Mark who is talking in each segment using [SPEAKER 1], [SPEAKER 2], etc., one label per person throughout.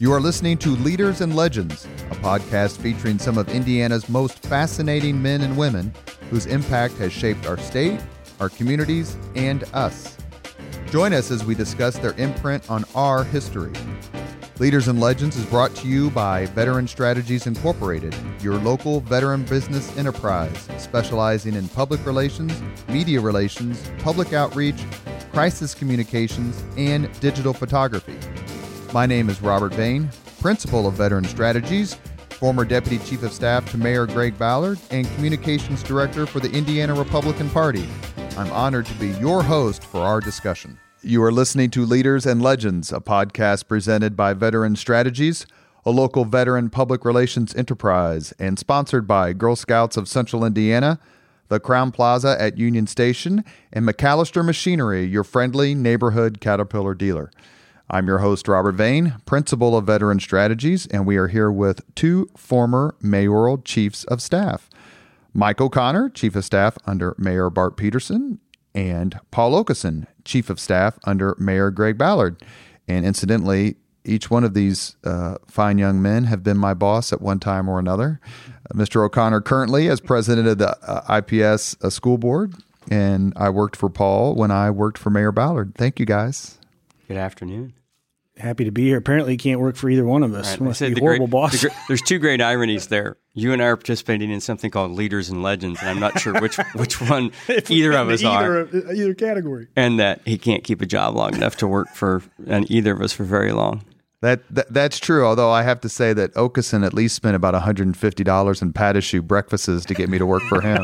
[SPEAKER 1] You are listening to Leaders and Legends, a podcast featuring some of Indiana's most fascinating men and women whose impact has shaped our state, our communities, and us. Join us as we discuss their imprint on our history. Leaders and Legends is brought to you by Veteran Strategies Incorporated, your local veteran business enterprise specializing in public relations, media relations, public outreach, crisis communications, and digital photography. My name is Robert Vane, Principal of Veteran Strategies, former Deputy Chief of Staff to Mayor Greg Ballard, and Communications Director for the Indiana Republican Party. I'm honored to be your host for our discussion. You are listening to Leaders and Legends, a podcast presented by Veteran Strategies, a local veteran public relations enterprise, and sponsored by Girl Scouts of Central Indiana, the Crowne Plaza at Union Station, and MacAllister Machinery, your friendly neighborhood Caterpillar dealer. I'm your host, Robert Vane, Principal of Veteran Strategies, and we are here with two former mayoral chiefs of staff. Mike O'Connor, Chief of Staff under Mayor Bart Peterson, and Paul Okeson, Chief of Staff under Mayor Greg Ballard. And incidentally, each one of these uh, fine young men have been my boss at one time or another. Uh, Mr. O'Connor currently as president of the uh, IPS uh, school board, and I worked for Paul when I worked for Mayor Ballard. Thank you guys.
[SPEAKER 2] Good afternoon.
[SPEAKER 3] Happy to be here. Apparently, you can't work for either one of us.
[SPEAKER 2] Right.
[SPEAKER 3] Must
[SPEAKER 2] I
[SPEAKER 3] be
[SPEAKER 2] the
[SPEAKER 3] horrible
[SPEAKER 2] great-
[SPEAKER 3] boss.
[SPEAKER 2] the great- there's two great ironies there. You and I are participating in something called Leaders and Legends, and I'm not sure which which one either of us are.
[SPEAKER 3] either, uh, either category.
[SPEAKER 2] And that he can't keep a job long enough to work for and either of us for very long.
[SPEAKER 1] That, that that's true. Although I have to say that Okeson at least spent about $150 in Patachou breakfasts to get me to work for him.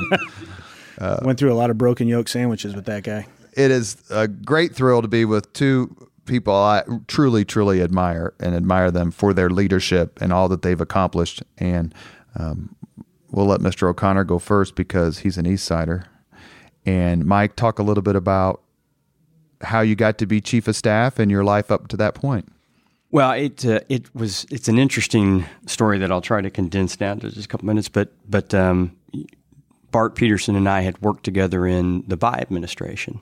[SPEAKER 3] Went through a lot of broken yolk sandwiches with that guy.
[SPEAKER 1] it is a great thrill to be with two people I truly, truly admire and admire them for their leadership and all that they've accomplished. And um, we'll let Mr. O'Connor go first because he's an East Sider. And Mike, talk a little bit about how you got to be chief of staff and your life up to that point.
[SPEAKER 2] Well, it uh, it was it's an interesting story that I'll try to condense down to just a couple minutes. But but um, Bart Peterson and I had worked together in the Bayh administration,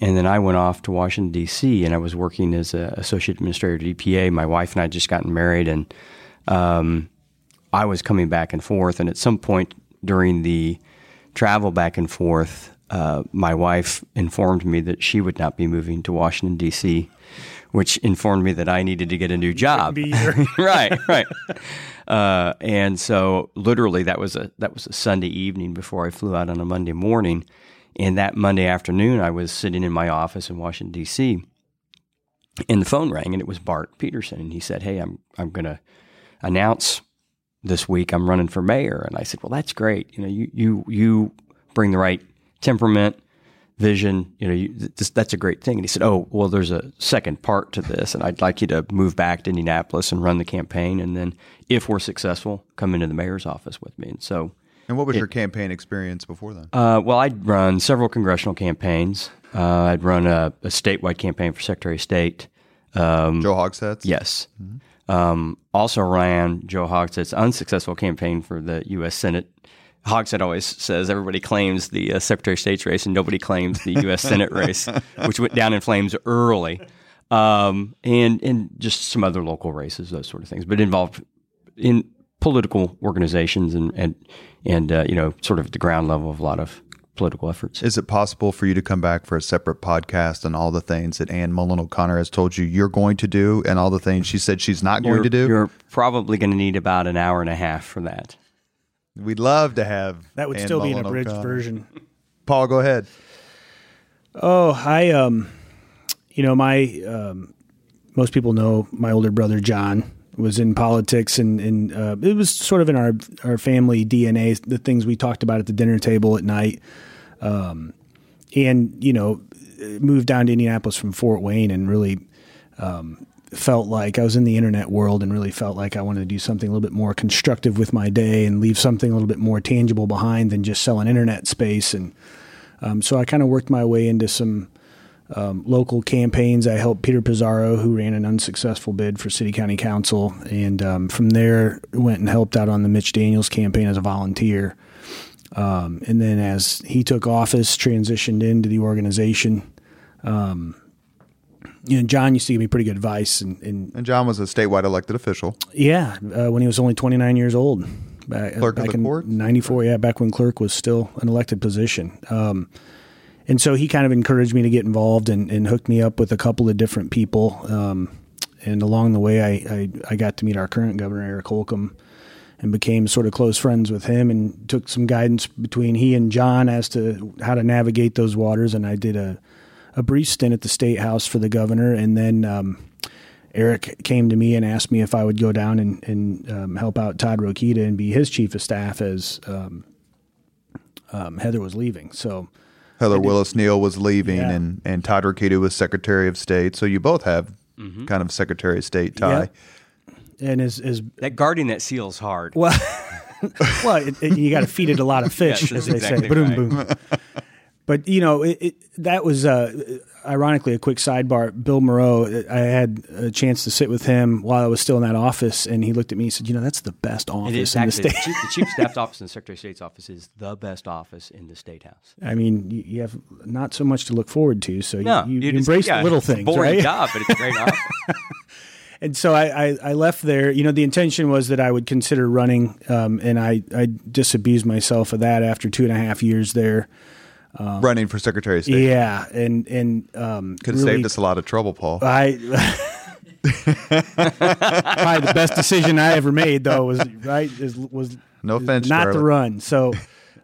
[SPEAKER 2] and then I went off to Washington D.C. and I was working as an associate administrator at EPA. My wife and I had just gotten married, and um, I was coming back and forth. And at some point during the travel back and forth, uh, my wife informed me that she would not be moving to Washington D.C., which informed me that I needed to get a new job. Right, right. Uh, and so, literally, that was a that was a Sunday evening before I flew out on a Monday morning. And that Monday afternoon, I was sitting in my office in Washington D.C. and the phone rang, and it was Bart Peterson, and he said, "Hey, I'm I'm going to announce this week I'm running for mayor." And I said, "Well, that's great. You know, you you you bring the right temperament." vision, you know, you, that's a great thing. And he said, "Oh, well, there's a second part to this, and I'd like you to move back to Indianapolis and run the campaign, and then if we're successful, come into the mayor's office with me." And so,
[SPEAKER 1] And what was your campaign experience before then?
[SPEAKER 2] uh, well, I'd run several congressional campaigns. Uh, I'd run a, a statewide campaign for Secretary of State. Um,
[SPEAKER 1] Joe Hogsett's?
[SPEAKER 2] Yes. Um, also ran Joe Hogsett's unsuccessful campaign for the U.S. Senate. Hogshead always says everybody claims the uh, Secretary of State's race and nobody claims the U.S. Senate race, which went down in flames early, um, and and just some other local races, those sort of things, but involved in political organizations and and and uh, you know sort of at the ground level of a lot of political efforts.
[SPEAKER 1] Is it possible for you to come back for a separate podcast on all the things that Ann Mullen O'Connor has told you you're going to do and all the things she said she's not going
[SPEAKER 2] you're,
[SPEAKER 1] to do?
[SPEAKER 2] You're probably going to need about an hour and a half for that.
[SPEAKER 1] We'd love to have
[SPEAKER 3] That would
[SPEAKER 1] Ann
[SPEAKER 3] still be an abridged
[SPEAKER 1] O'Connor.
[SPEAKER 3] version.
[SPEAKER 1] Paul, go ahead.
[SPEAKER 3] Oh, I um, you know, my um, most people know my older brother John was in politics, and and uh, it was sort of in our our family DNA. The things we talked about at the dinner table at night, um, and you know, moved down to Indianapolis from Fort Wayne, and really. Um, felt like I was in the internet world and really felt like I wanted to do something a little bit more constructive with my day and leave something a little bit more tangible behind than just selling internet space. And um, so I kind of worked my way into some um, local campaigns. I helped Peter Pizarro, who ran an unsuccessful bid for city county council, and um, from there went and helped out on the Mitch Daniels campaign as a volunteer. Um, and then as he took office, transitioned into the organization. Um, you know, John used to give me pretty good advice, and, and
[SPEAKER 1] And John was a statewide elected official.
[SPEAKER 3] yeah, uh, when he was only 29 years old, back,
[SPEAKER 1] Clerk of
[SPEAKER 3] back
[SPEAKER 1] the
[SPEAKER 3] in 94, yeah, back when clerk was still an elected position. Um, and so he kind of encouraged me to get involved and, and hooked me up with a couple of different people. Um, and along the way, I, I, I got to meet our current governor, Eric Holcomb, and became sort of close friends with him and took some guidance between he and John as to how to navigate those waters. And I did a, a brief stint at the state house for the governor. And then um, Eric came to me and asked me if I would go down and, and um, help out Todd Rokita and be his chief of staff as um, um, Heather was leaving. So,
[SPEAKER 1] Heather Willis Neal was leaving,
[SPEAKER 3] Yeah.
[SPEAKER 1] and and Todd Rokita was Secretary of State. So you both have kind of Secretary of State tie.
[SPEAKER 3] and is as
[SPEAKER 2] That guarding that seal is hard.
[SPEAKER 3] well, well, it, it, you got to feed it a lot of fish,
[SPEAKER 2] Yes,
[SPEAKER 3] as they
[SPEAKER 2] exactly
[SPEAKER 3] say. Boom,
[SPEAKER 2] right.
[SPEAKER 3] boom. But you know, it, it, that was uh, ironically a quick sidebar. Bill Moreau, I had a chance to sit with him while I was still in that office, and he looked at me and said, "You know, that's the best office
[SPEAKER 2] is
[SPEAKER 3] in the state."
[SPEAKER 2] the chief, the chief staff's office and the secretary of state's office is the best office in the state house.
[SPEAKER 3] I mean, you, you have not so much to look forward to, so
[SPEAKER 2] No,
[SPEAKER 3] you, you, embrace
[SPEAKER 2] yeah,
[SPEAKER 3] the little
[SPEAKER 2] it's a
[SPEAKER 3] things,
[SPEAKER 2] boring
[SPEAKER 3] right?
[SPEAKER 2] job, but it's a great office.
[SPEAKER 3] And so I, I, I left there. You know, the intention was that I would consider running, um, and I, I disabused myself of that after two and a half years there.
[SPEAKER 1] Running for Secretary of State.
[SPEAKER 3] Yeah, and and um,
[SPEAKER 1] Could have
[SPEAKER 3] really-
[SPEAKER 1] saved us a lot of trouble, Paul.
[SPEAKER 3] I probably the best decision I ever made though was right is, was
[SPEAKER 1] No offense,
[SPEAKER 3] not to run. So,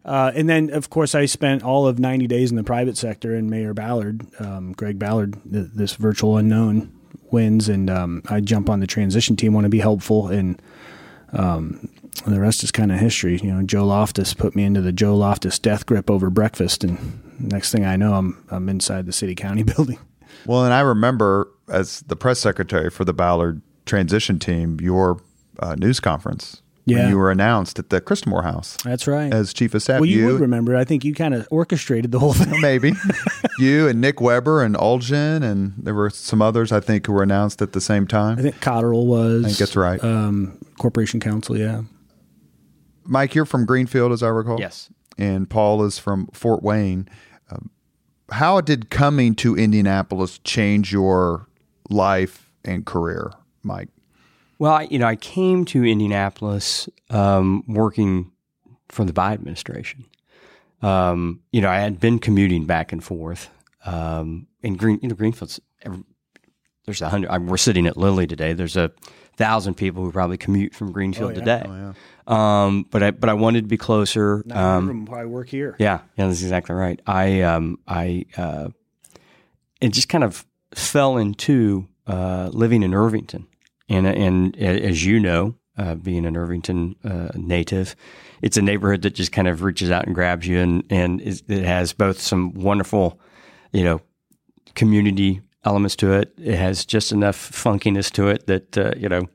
[SPEAKER 3] uh, and then of course I spent all of ninety days in the private sector, and Mayor Ballard, um, Greg Ballard, th- this virtual unknown wins, and um, I jump on the transition team, want to be helpful, and um, the rest is kind of history. You know, Joe Loftus put me into the Joe Loftus death grip over breakfast, and next thing I know, I'm I'm inside the city county building.
[SPEAKER 1] Well, and I remember as the press secretary for the Ballard transition team, your uh, news conference
[SPEAKER 3] Yeah.
[SPEAKER 1] when you were announced at the Christamore House
[SPEAKER 3] That's right.
[SPEAKER 1] as chief of staff.
[SPEAKER 3] well, you, would remember. I think you kind of orchestrated the whole thing.
[SPEAKER 1] maybe you and Nick Weber and Olgen, and there were some others I think who were announced at the same time.
[SPEAKER 3] I think Cotterill was.
[SPEAKER 1] I think that's right.
[SPEAKER 3] Um, Corporation Counsel, yeah.
[SPEAKER 1] Mike, you're from Greenfield, as I recall.
[SPEAKER 2] Yes.
[SPEAKER 1] And Paul is from Fort Wayne. Um, how did coming to Indianapolis change your life and career, Mike?
[SPEAKER 2] Well, I, you know, I came to Indianapolis um, working for the Bayh administration. Um, you know, I had been commuting back and forth. Um, in Green, you know, Greenfield's. There's a hundred. I, we're sitting at Lilly today. There's a thousand people who probably commute from Greenfield
[SPEAKER 3] yeah.
[SPEAKER 2] today. Um, but I, but I wanted to be closer. Um,
[SPEAKER 3] I work here.
[SPEAKER 2] yeah, yeah, that's exactly right. I um I uh it just kind of fell into uh living in Irvington. And and as you know, uh, being an Irvington uh, native, it's a neighborhood that just kind of reaches out and grabs you and and it has both some wonderful, you know, community elements to it. It has just enough funkiness to it that uh, you know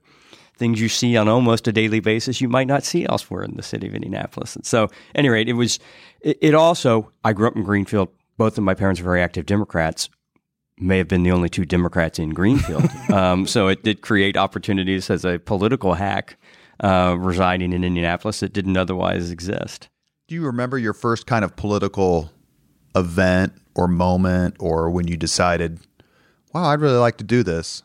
[SPEAKER 2] things you see on almost a daily basis you might not see elsewhere in the city of Indianapolis. And so, at any rate, it was. It, it also. I grew up in Greenfield. Both of my parents were very active Democrats. May have been the only two Democrats in Greenfield. um, so it did create opportunities as a political hack uh, residing in Indianapolis that didn't otherwise exist.
[SPEAKER 1] Do you remember your first kind of political event or moment or when you decided, wow, I'd really like to do this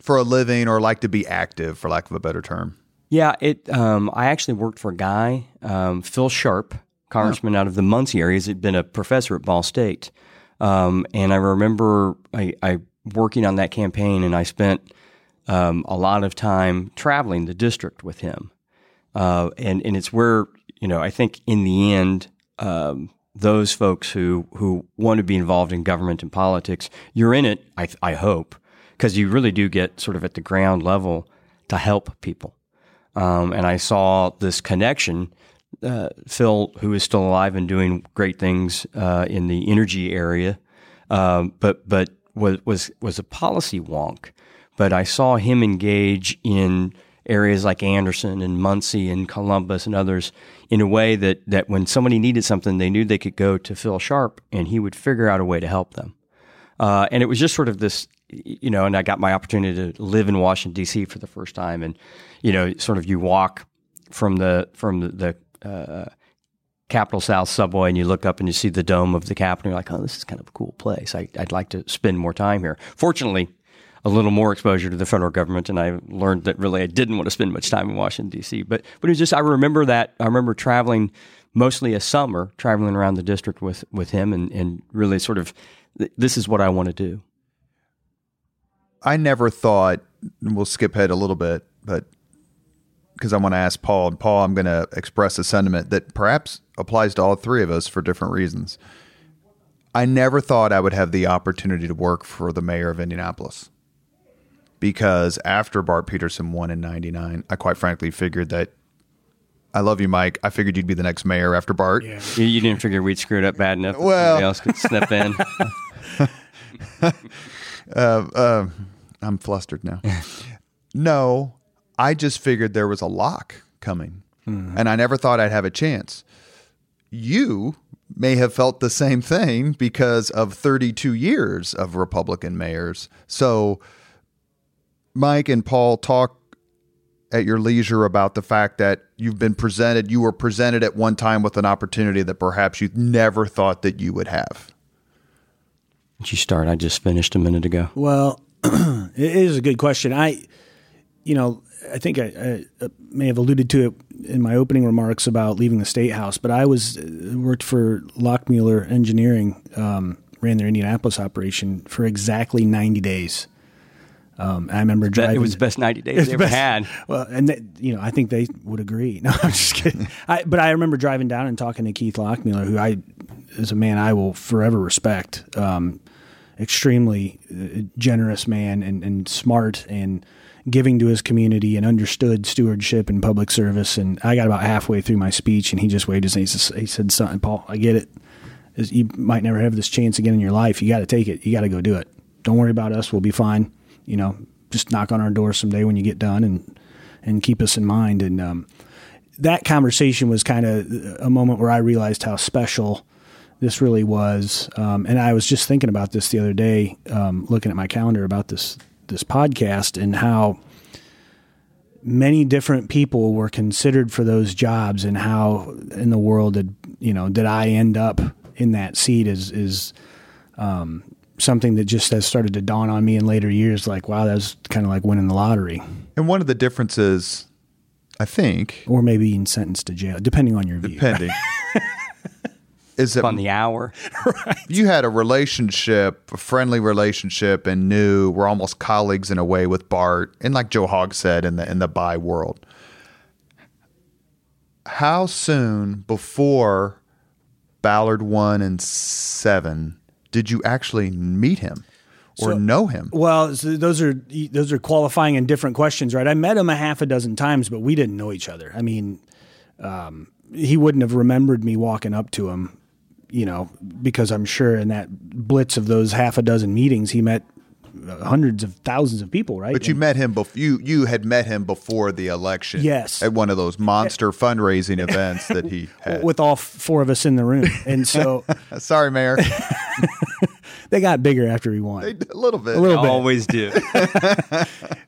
[SPEAKER 1] for a living or like to be active, for lack of a better term?
[SPEAKER 2] Yeah, it. Um, I actually worked for a guy, um, Phil Sharp, congressman out of the Muncie area. He's been a professor at Ball State, um, and I remember I, I working on that campaign, and I spent um, a lot of time traveling the district with him, uh, and and it's where you know I think in the end. Those folks who, who want to be involved in government and politics, you're in it, I, I hope, because you really do get sort of at the ground level to help people. Um, and I saw this connection. Uh, Phil, who is still alive and doing great things uh, in the energy area, um, but but was was was a policy wonk. But I saw him engage in areas like Anderson and Muncie and Columbus and others in a way that that when somebody needed something, they knew they could go to Phil Sharp and he would figure out a way to help them. Uh, and it was just sort of this, you know, and I got my opportunity to live in Washington D.C. for the first time, and you know, sort of you walk from the from the, the uh, Capitol South subway and you look up and you see the dome of the Capitol, and you're like, oh, this is kind of a cool place. I, would like to spend more time here. Fortunately, a little more exposure to the federal government, and I learned that really I didn't want to spend much time in Washington D.C. But but it was just I remember that I remember traveling mostly a summer, traveling around the district with with him, and and really sort of this is what I want to do.
[SPEAKER 1] I never thought we'll skip ahead a little bit, but because I want to ask Paul, and Paul, I'm going to express a sentiment that perhaps applies to all three of us for different reasons. I never thought I would have the opportunity to work for the mayor of Indianapolis because after Bart Peterson won in 99, I quite frankly figured that I love you, Mike. I figured you'd be the next mayor after Bart. Yeah.
[SPEAKER 2] You, you, didn't figure we'd screw it up bad enough well, somebody else could step in.
[SPEAKER 1] uh, uh, I'm flustered now. no, I just figured there was a lock coming, mm-hmm. and I never thought I'd have a chance. You may have felt the same thing because of 32 years of Republican mayors. So, Mike and Paul talk at your leisure about the fact that you've been presented, you were presented at one time with an opportunity that perhaps you never thought that you would have?
[SPEAKER 2] Did you start? I just finished a minute ago.
[SPEAKER 3] Well, it is a good question. I, you know, I think I, I, may have alluded to it in my opening remarks about leaving the state house, but I was worked for Lochmueller Engineering, um, ran their Indianapolis operation for exactly ninety days. Um, I remember driving.
[SPEAKER 2] It was the best ninety days they ever best, had.
[SPEAKER 3] Well, and they, you know, I think they would agree. No, I'm just kidding. I, but I remember driving down and talking to Keith Lochmueller, who I is a man I will forever respect. Um, extremely uh, generous man and, and smart and giving to his community and understood stewardship and public service. And I got about halfway through my speech, and he just waited. And he, he said, "Son, Paul, I get it. You might never have this chance again in your life. You got to take it. You got to go do it. Don't worry about us. We'll be fine." You know, just knock on our door someday when you get done and and keep us in mind. And um, that conversation was kind of a moment where I realized how special this really was. Um, and I was just thinking about this the other day, um, looking at my calendar about this this podcast and how many different people were considered for those jobs and how in the world did you know did I end up in that seat is is um, something that just has started to dawn on me in later years like wow that was kind of like winning the lottery.
[SPEAKER 1] And one of the differences i think
[SPEAKER 3] or maybe being sentenced to jail depending on your view.
[SPEAKER 1] Depending.
[SPEAKER 2] Is that on the hour.
[SPEAKER 1] Right. you had a relationship a friendly relationship and knew we're almost colleagues in a way with bart and like joe Hogsett in the in the Bayh world. How soon before ballard won and seven did you actually meet him or so, know him?
[SPEAKER 3] Well, so those are those are qualifying and different questions, right? I met him a half a dozen times, but we didn't know each other. I mean, um, he wouldn't have remembered me walking up to him, you know, because I'm sure in that blitz of those half a dozen meetings, he met hundreds of thousands of people, right?
[SPEAKER 1] But you and, met him before. You you had met him before the election.
[SPEAKER 3] Yes,
[SPEAKER 1] at one of those monster eh. fundraising events that he had
[SPEAKER 3] with all four of us in the room. And so,
[SPEAKER 1] sorry, Mayor.
[SPEAKER 3] they got bigger after he won.
[SPEAKER 1] They, a little bit.
[SPEAKER 2] A little they bit. Always do.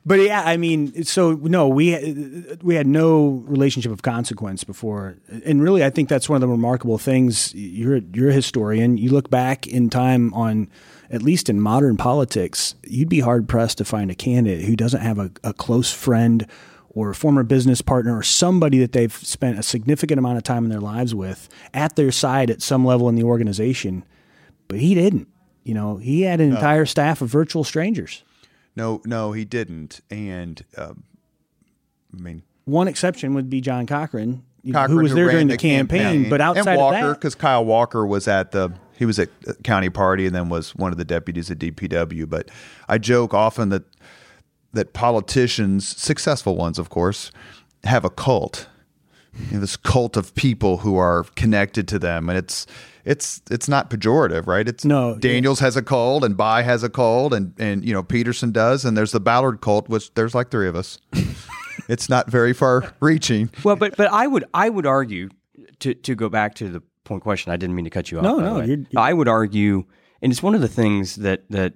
[SPEAKER 3] but yeah, I mean, so no, we we had no relationship of consequence before, and really, I think that's one of the remarkable things. You're you're a historian. You look back in time on at least in modern politics, you'd be hard pressed to find a candidate who doesn't have a, a close friend or a former business partner or somebody that they've spent a significant amount of time in their lives with at their side at some level in the organization. But he didn't. You know, he had an no. entire staff of virtual strangers.
[SPEAKER 1] No, no, he didn't. And um, I mean,
[SPEAKER 3] one exception would be John Cochran, Cochran who was there during the, the campaign, campaign, But outside
[SPEAKER 1] and Walker,
[SPEAKER 3] of that,
[SPEAKER 1] because Kyle Walker was at the he was at county party and then was one of the deputies at DPW. But I joke often that that politicians, successful ones, of course, have a cult. You know, this cult of people who are connected to them, and it's it's it's not pejorative, right? It's
[SPEAKER 3] no
[SPEAKER 1] Daniels yeah. has a cult, and Bayh has a cult, and and you know Peterson does, and there's the Ballard cult, which there's like three of us. it's not very far reaching.
[SPEAKER 2] Well, but but I would I would argue to to go back to the point question. I didn't mean to cut you off.
[SPEAKER 3] No, no. You're,
[SPEAKER 2] you're... I would argue, and it's one of the things that that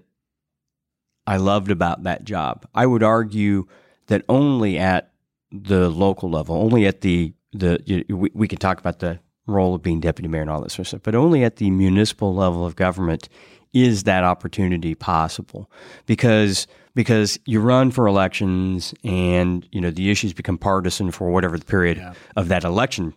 [SPEAKER 2] I loved about that job. I would argue that only at the local level, only at the the you, we, we can talk about the role of being deputy mayor and all that sort of stuff, but only at the municipal level of government is that opportunity possible because because you run for elections and you know the issues become partisan for whatever the period yeah. of that election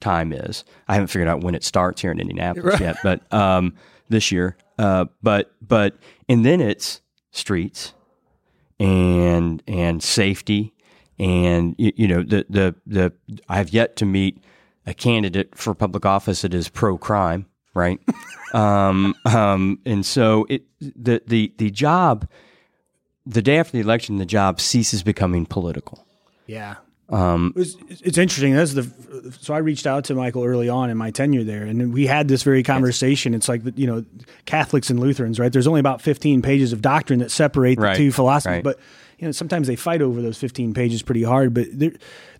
[SPEAKER 2] time is. I haven't figured out when it starts here in Indianapolis right. yet, but um, this year. Uh, but but and then it's streets and and safety and you, you, know the the the I have yet to meet a candidate for public office that is pro crime, right? um, um, and so it the the the job the day after the election, the job ceases becoming political.
[SPEAKER 3] Yeah. Um, it was, it's interesting. That's the so I reached out to Michael early on in my tenure there, and we had this very conversation. It's like you know, Catholics and Lutherans, right? There's only about 15 pages of doctrine that separate the right. two philosophies, right. but you know, sometimes they fight over those 15 pages pretty hard. But there,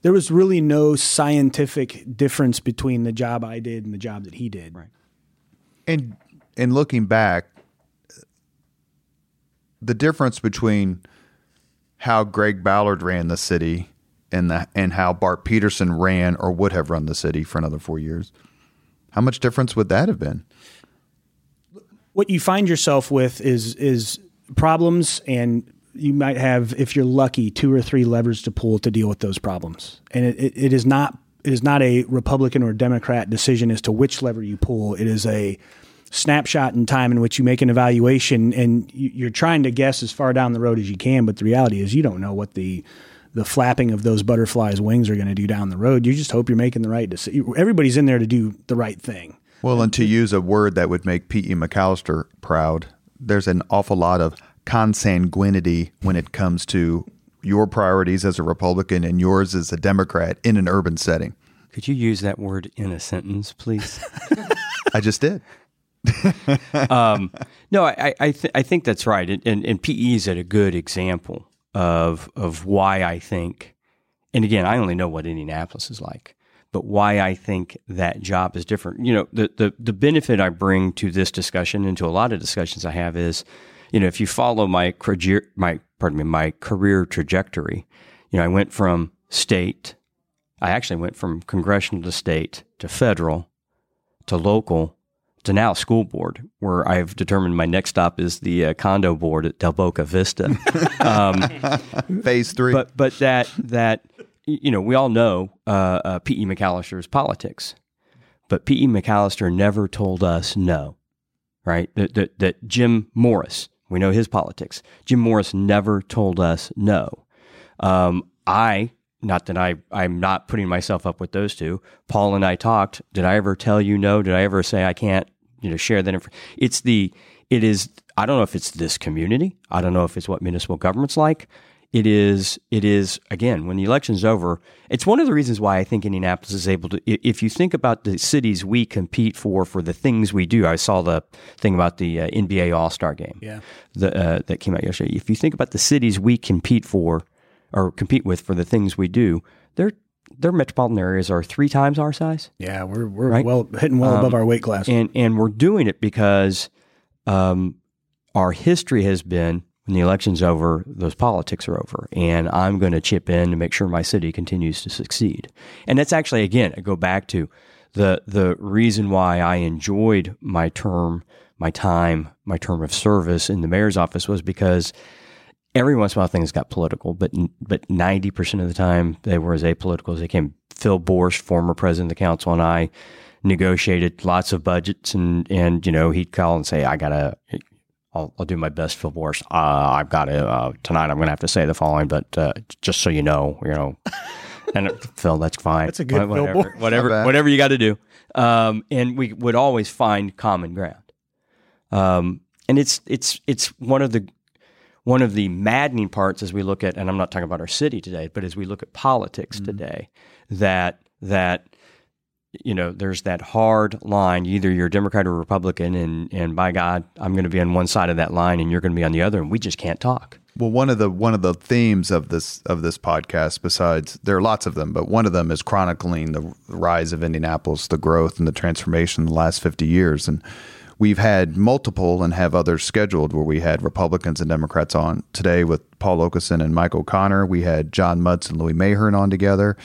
[SPEAKER 3] there was really no scientific difference between the job I did and the job that he did.
[SPEAKER 1] Right. And and looking back, the difference between how Greg Ballard ran the city and the and how Bart Peterson ran or would have run the city for another four years. How much difference would that have been?
[SPEAKER 3] What you find yourself with is is problems and you might have, if you're lucky, two or three levers to pull to deal with those problems. And it, it, it is not it is not a Republican or Democrat decision as to which lever you pull. It is a snapshot in time in which you make an evaluation and you're trying to guess as far down the road as you can. But the reality is, you don't know what the the flapping of those butterflies' wings are going to do down the road. You just hope you're making the right decision. Everybody's in there to do the right thing.
[SPEAKER 1] Well, and to use a word that would make P.E. MacAllister proud, there's an awful lot of consanguinity when it comes to your priorities as a Republican and yours as a Democrat in an urban setting.
[SPEAKER 2] Could you use that word in a sentence, please?
[SPEAKER 1] I just did.
[SPEAKER 2] um, no, I I, th- I, think that's right, and, and, and PE is a good example of of why I think, and again, I only know what Indianapolis is like, but why I think that job is different. You know, the the the benefit I bring to this discussion and to a lot of discussions I have is, you know, if you follow my career my pardon me my career trajectory, you know, I went from state, I actually went from congressional to state to federal to local to now school board, where I've determined my next stop is the uh, condo board at Del Boca Vista.
[SPEAKER 1] um, Phase three.
[SPEAKER 2] But but that that you know we all know uh, uh, P. E. MacAllister's politics, but P. E. MacAllister never told us no, right? That, that that Jim Morris, we know his politics. Jim Morris never told us no. Um, I not that I, I'm not putting myself up with those two. Paul and I talked. Did I ever tell you no? Did I ever say I can't you know share that information. It's the it is I don't know if it's this community. I don't know if it's what municipal government's like. It is it is again when the election's over. It's one of the reasons why I think Indianapolis is able to. If you think about the cities we compete for for the things we do, I saw the thing about the uh, NBA All Star game.
[SPEAKER 3] Yeah,
[SPEAKER 2] the, uh, that came out yesterday. If you think about the cities we compete for or compete with for the things we do, they're their metropolitan areas are three times our size.
[SPEAKER 3] Yeah, we're we're right? well hitting well um, above our weight class,
[SPEAKER 2] and and we're doing it because um, our history has been when the election's over, those politics are over, and I'm going to chip in to make sure my city continues to succeed. And that's actually again, I go back to the the reason why I enjoyed my term, my time, my term of service in the mayor's office was because every once in a while things got political, but but ninety percent of the time they were as apolitical as they came. Phil Borst, former president of the council, and I negotiated lots of budgets, and and you know he'd call and say, "I gotta." I'll, I'll do my best, Phil Borst. Uh, I've got to uh, tonight. I'm going to have to say the following, but uh, just so you know, you know, and Phil, that's fine.
[SPEAKER 3] That's a good
[SPEAKER 2] whatever, whatever, whatever you got to do. Um, and we would always find common ground. Um, and it's it's it's one of the one of the maddening parts as we look at, and I'm not talking about our city today, but as we look at politics mm-hmm. today, that that you know there's that hard line. Either you're Democrat or Republican, and and by God, I'm going to be on one side of that line, and you're going to be on the other, and we just can't talk.
[SPEAKER 1] Well, one of the one of the themes of this of this podcast, besides there are lots of them, but one of them is chronicling the rise of Indianapolis, the growth and the transformation in the last 50 years, and We've had multiple and have others scheduled where we had Republicans and Democrats on. Today with Paul Okeson and Mike O'Connor, we had John Mutz and Louis Mahern on together.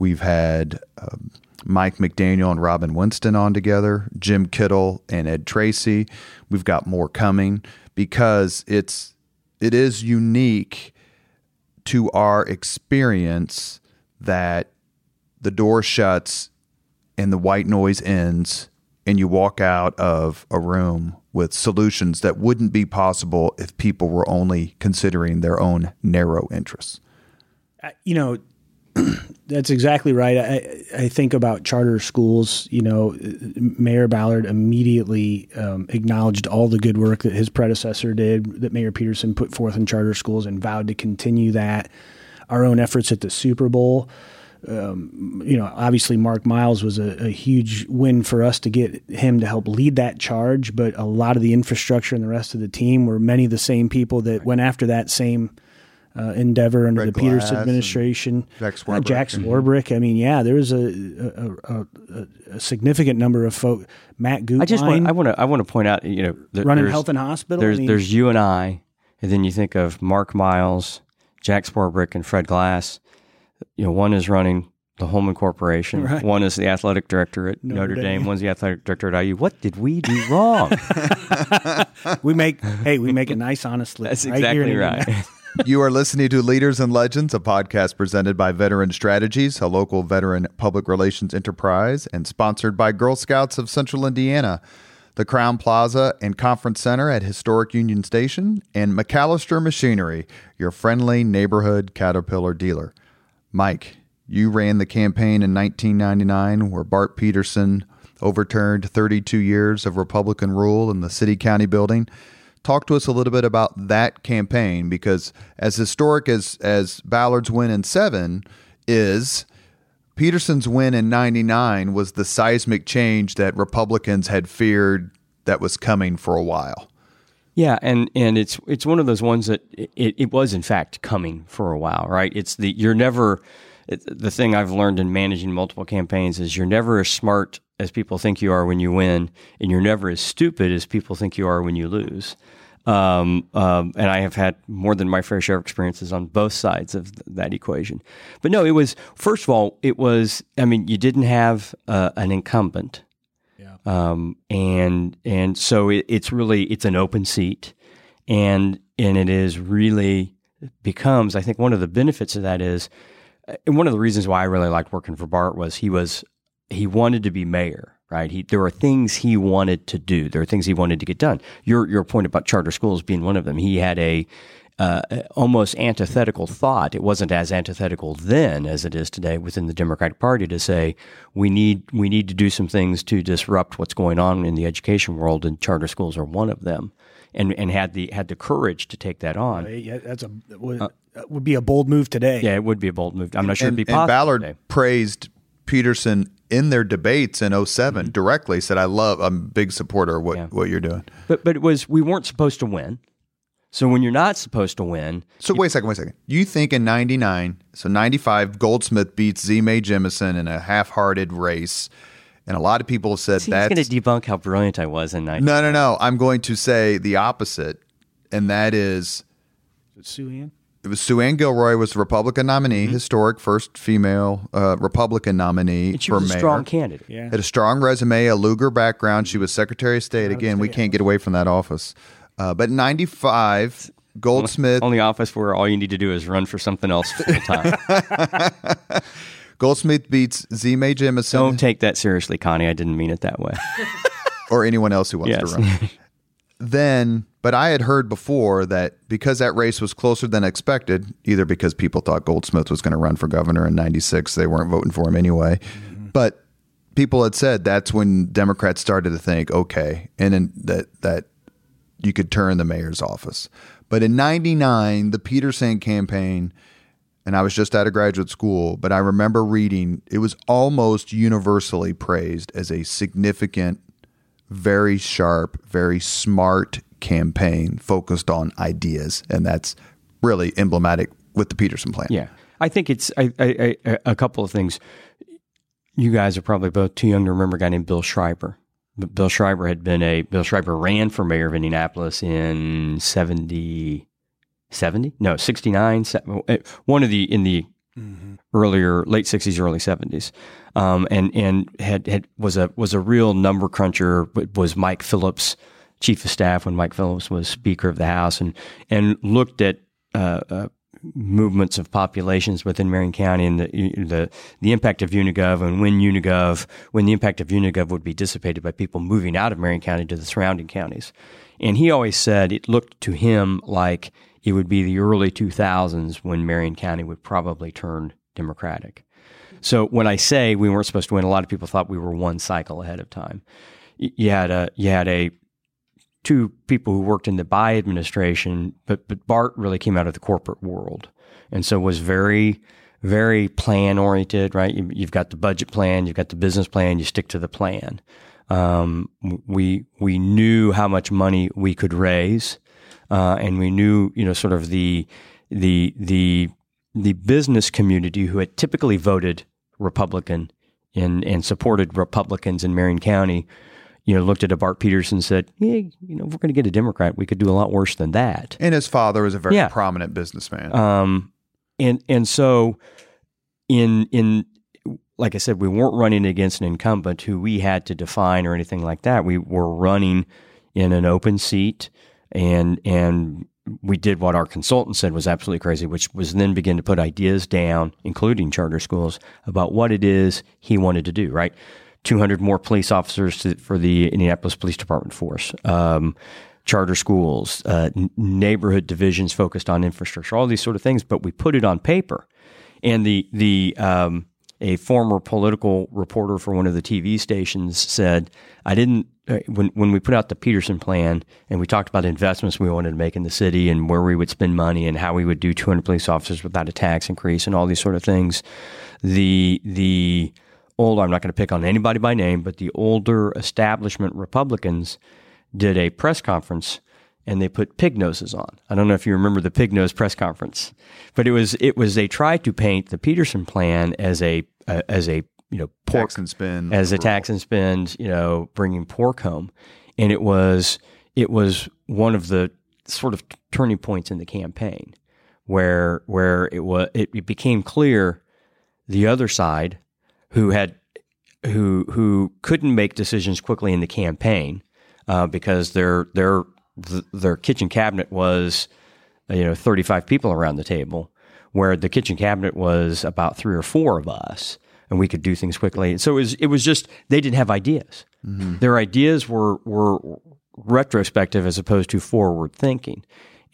[SPEAKER 1] We've had um, Mike McDaniel and Robin Winston on together, Jim Kittle and Ed Treacy. We've got more coming because it's it is unique to our experience that the door shuts and the white noise ends and you walk out of a room with solutions that wouldn't be possible if people were only considering their own narrow interests.
[SPEAKER 3] Uh, you know, that's exactly right. I, I think about charter schools. You know, Mayor Ballard immediately um, acknowledged all the good work that his predecessor did, that Mayor Peterson put forth in charter schools, and vowed to continue that. Our own efforts at the Super Bowl um, you know, obviously Mark Miles was a, a, huge win for us to get him to help lead that charge. But a lot of the infrastructure and the rest of the team were many of the same people that went after that same uh, endeavor under
[SPEAKER 1] Red
[SPEAKER 3] the Peters administration.
[SPEAKER 1] Jack Swarbrick.
[SPEAKER 3] Uh, Jack Swarbrick. I mean, yeah, there was a, a, a, a significant number of folks. Matt Gutwein.
[SPEAKER 2] I just want, I want to I want to point out, you know,
[SPEAKER 3] running health and hospital.
[SPEAKER 2] There's
[SPEAKER 3] I mean,
[SPEAKER 2] there's you and I, and then you think of Mark Miles, Jack Swarbrick, and Fred Glass you know, one is running the Hulman Corporation.
[SPEAKER 3] Right.
[SPEAKER 2] One is the athletic director at
[SPEAKER 3] Notre
[SPEAKER 2] Notre,
[SPEAKER 3] Dame.
[SPEAKER 2] Dame. One's the athletic director at IU. What did we do wrong?
[SPEAKER 3] we make hey, we make a nice honest living.
[SPEAKER 2] That's
[SPEAKER 3] right here
[SPEAKER 2] exactly right.
[SPEAKER 3] Indianapolis.
[SPEAKER 1] You are listening to Leaders and Legends, a podcast presented by Veteran Strategies, a local veteran public relations enterprise, and sponsored by Girl Scouts of Central Indiana, the Crowne Plaza and Conference Center at Historic Union Station, and MacAllister Machinery, your friendly neighborhood Caterpillar dealer. Mike, you ran the campaign in 1999 where Bart Peterson overturned 32 years of Republican rule in the city county building. Talk to us a little bit about that campaign because as historic as as Ballard's win in 7 is Peterson's win in 99 was the seismic change that Republicans had feared that was coming for a while.
[SPEAKER 2] Yeah, and and it's it's one of those ones that it, it was in fact coming for a while, right? It's the you're never it, the thing I've learned in managing multiple campaigns is you're never as smart as people think you are when you win, and you're never as stupid as people think you are when you lose. Um, um, and I have had more than my fair share of experiences on both sides of th- that equation. But no, it was first of all, it was. I mean, you didn't have uh, an incumbent, um, and and so it, it's really it's an open seat, and and it is really becomes. I think one of the benefits of that is, and one of the reasons why I really liked working for Bart was he was he wanted to be mayor. Right, he, there were things he wanted to do. There were things he wanted to get done. Your your point about charter schools being one of them. He had a uh, almost antithetical thought. It wasn't as antithetical then as it is today within the Democratic Party to say we need we need to do some things to disrupt what's going on in the education world, and charter schools are one of them. And and had the had the courage to take that on.
[SPEAKER 3] Yeah, that's a would, would be a bold move today.
[SPEAKER 2] Yeah, it would be a bold move. I'm not sure
[SPEAKER 1] and,
[SPEAKER 2] it'd be possible.
[SPEAKER 1] and
[SPEAKER 2] possible.
[SPEAKER 1] Ballard
[SPEAKER 2] today.
[SPEAKER 1] praised Peterson in their debates in 7
[SPEAKER 2] Mm-hmm.
[SPEAKER 1] directly said I love I'm a big supporter of what,
[SPEAKER 2] Yeah.
[SPEAKER 1] what you're doing.
[SPEAKER 2] But but it was we weren't supposed to win. So when you're not supposed to win,
[SPEAKER 1] So wait a second, wait a second. You think in 99, so 95 Goldsmith beats Z Mae Jimison in a half-hearted race and a lot of people said
[SPEAKER 2] he's
[SPEAKER 1] that's
[SPEAKER 2] going to debunk how brilliant I was in night.
[SPEAKER 1] No, no, no. I'm going to say the opposite and that is
[SPEAKER 3] Sue Ann?
[SPEAKER 1] it was Sue Ann Gilroy was the Republican nominee, historic first female uh, Republican nominee
[SPEAKER 2] And she
[SPEAKER 1] for
[SPEAKER 2] was a
[SPEAKER 1] mayor.
[SPEAKER 2] strong candidate.
[SPEAKER 3] Yeah.
[SPEAKER 1] Had a strong resume, a Lugar background. She was Secretary of State. Again, we can't get away from that office. Uh, but 95, Goldsmith
[SPEAKER 2] Only office where all you need to do is run for something else full time.
[SPEAKER 1] Goldsmith beats Z Mae Jimison
[SPEAKER 2] Don't take that seriously, Connie. I didn't mean it that way.
[SPEAKER 1] or anyone else who wants
[SPEAKER 2] Yes.
[SPEAKER 1] to run. then, but I had heard before that because that race was closer than expected, either because people thought Goldsmith was going to run for governor in 96, they weren't voting for him anyway. But people had said that's when Democrats started to think, okay, and then that that you could turn the mayor's office. But in 99, the Peterson campaign and I was just out of graduate school, but I remember reading it was almost universally praised as a significant, very sharp, very smart campaign focused on ideas. And that's really emblematic with the Peterson plan.
[SPEAKER 2] yeah, I think it's I, I, I, a couple of things. You guys are probably both too young to remember a guy named Bill Schreiber. Bill Schreiber had been a Bill Schreiber ran for mayor of Indianapolis in 70, 70? no 69 se- one of the in the earlier, late '60s, early '70s, um, and and had had was a was a real number cruncher. Was Mike Phillips chief of staff when Mike Phillips was Speaker of the House, and and looked at uh, uh, movements of populations within Marion County and the, the the impact of Unigov and when Unigov when the impact of Unigov would be dissipated by people moving out of Marion County to the surrounding counties. And he always said it looked to him like it would be the early 2000s when Marion County would probably turn Democratic. So when I say we weren't supposed to win, a lot of people thought we were one cycle ahead of time. You had a you had a two people who worked in the Bayh administration, but but Bart really came out of the corporate world, and so was very very plan oriented. Right, you, have got the budget plan, you've got the business plan, you stick to the plan. Um, we we knew how much money we could raise, uh, and we knew you know sort of the the the the business community who had typically voted Republican and and supported Republicans in Marion County you know, looked at a Bart Peterson and said, yeah, you know, if we're going to get a Democrat, we could do a lot worse than that.
[SPEAKER 1] And his father was a very yeah. prominent businessman. Um,
[SPEAKER 2] and and so in in like I said, we weren't running against an incumbent who we had to define or anything like that. We were running in an open seat, and and we did what our consultant said was absolutely crazy, which was then begin to put ideas down, including charter schools, about what it is he wanted to do. Right 200 more police officers to, for the Indianapolis Police Department force. Um, charter schools, uh, neighborhood divisions focused on infrastructure, all these sort of things. But we put it on paper, and the the um, a former political reporter for one of the TV stations said, "I didn't." Uh, when when we put out the Peterson plan and we talked about investments we wanted to make in the city and where we would spend money and how we would do 200 police officers without a tax increase and all these sort of things, the the older, I'm not going to pick on anybody by name, but the older establishment Republicans did a press conference and they put pig noses on. I don't know if you remember the pig nose press conference, but it was it was they tried to paint the Peterson plan as a uh, as a you know
[SPEAKER 1] pork tax and spend
[SPEAKER 2] as a tax and spend you know bringing pork home, and it was it was one of the sort of turning points in the campaign where where it was it, it became clear the other side who had who who couldn't make decisions quickly in the campaign uh, because their their their kitchen cabinet was you know 35 people around the table where the kitchen cabinet was about three or four of us and we could do things quickly. So it was it was just they didn't have ideas. Mm-hmm. their ideas were were retrospective as opposed to forward thinking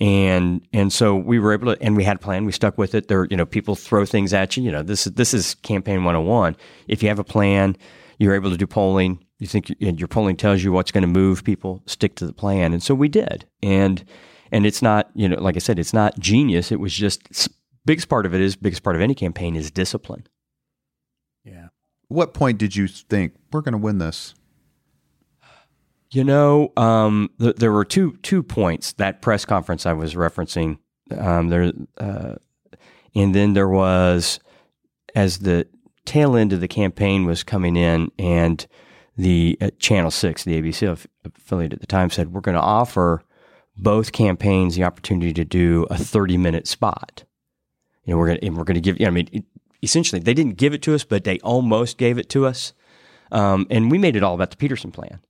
[SPEAKER 2] and and so we were able to and we had a plan. We stuck with it. There you know people throw things at you. You know this is this is campaign 101 if you have a plan you're able to do polling. You think your polling tells you what's going to move people stick to the plan. And so we did. And and it's not you know like i said it's not genius. It was just biggest part of it is biggest part of any campaign is discipline.
[SPEAKER 1] Yeah. What point did you think we're going to win this
[SPEAKER 2] you know, um, th- there were two two points that press conference I was referencing. Um, there, uh, and then there was as the tail end of the campaign was coming in, and the uh, Channel Six, the ABC affiliate at the time, said we're going to offer both campaigns the opportunity to do a thirty minute spot. You know, we're going to we're going to give. You know, I mean, it, essentially, they didn't give it to us, but they almost gave it to us, um, and we made it all about the Peterson plan.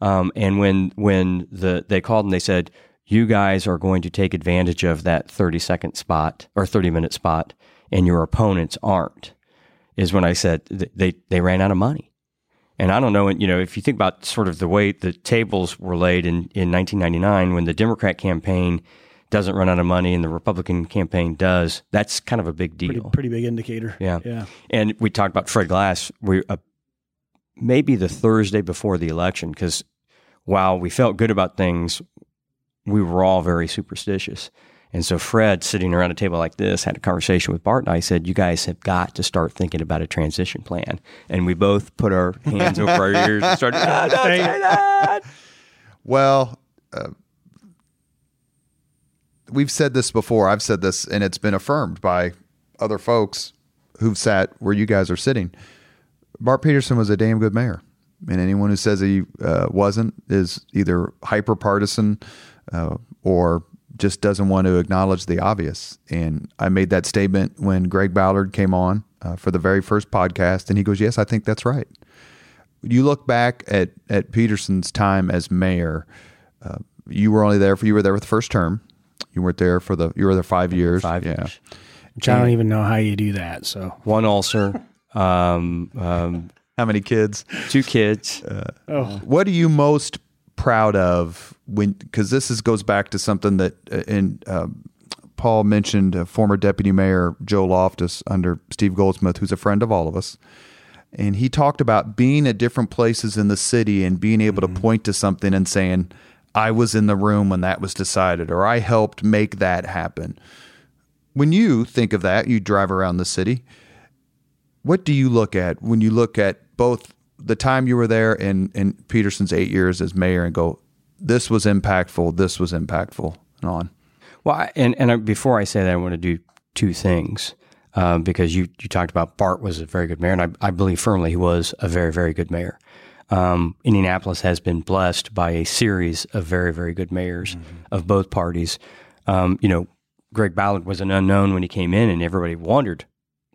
[SPEAKER 2] Um, and when when the they called and they said you guys are going to take advantage of that 30 second spot or 30 minute spot and your opponents aren't is when I said they they ran out of money. And I don't know, you know, if you think about sort of the way the tables were laid in, in 1999 when the Democrat campaign doesn't run out of money and the Republican campaign does, that's kind of a big deal.
[SPEAKER 3] Pretty, pretty big indicator.
[SPEAKER 2] Yeah. Yeah. And we talked about Fred Glass. We, uh, maybe the Thursday before the election, because while we felt good about things, we were all very superstitious. And so Fred, sitting around a table like this, had a conversation with Bart, and I said, "You guys have got to start thinking about a transition plan." And we both put our hands over our ears and started. Ah, don't say that.
[SPEAKER 1] Well, uh, we've said this before. I've said this, and it's been affirmed by other folks who've sat where you guys are sitting. Bart Peterson was a damn good mayor and anyone who says he uh, wasn't is either hyper partisan uh, or just doesn't want to acknowledge the obvious. And I made that statement when Greg Ballard came on uh, for the very first podcast, and he goes, "Yes, I think that's right." You look back at at Peterson's time as mayor. Uh, you were only there for you were there for the first term. You weren't there for the you were there five years.
[SPEAKER 2] Five
[SPEAKER 1] yeah.
[SPEAKER 2] years.
[SPEAKER 3] Which I don't even know how you do that. So
[SPEAKER 2] One ulcer, um, um,
[SPEAKER 1] How many kids?
[SPEAKER 2] two kids.
[SPEAKER 1] Oh, What are you most proud of when? Because this is goes back to something that uh, in um, Paul mentioned uh, former deputy mayor Joe Loftus under Steve Goldsmith, who's a friend of all of us, and he talked about being at different places in the city and being able to point to something and saying, "I was in the room when that was decided," or "I helped make that happen." When you think of that, you drive around the city what do you look at when you look at both the time you were there and, and Peterson's eight years as mayor and go, this was impactful, this was impactful, and on?
[SPEAKER 2] Well, I- and and I- before I say that, I want to do two things um, because you you talked about Bart was a very good mayor, and I, I believe firmly he was a very very good mayor. Um, Indianapolis has been blessed by a series of very very good mayors of both parties. Um, you know, Greg Ballard was an unknown when he came in, and everybody wondered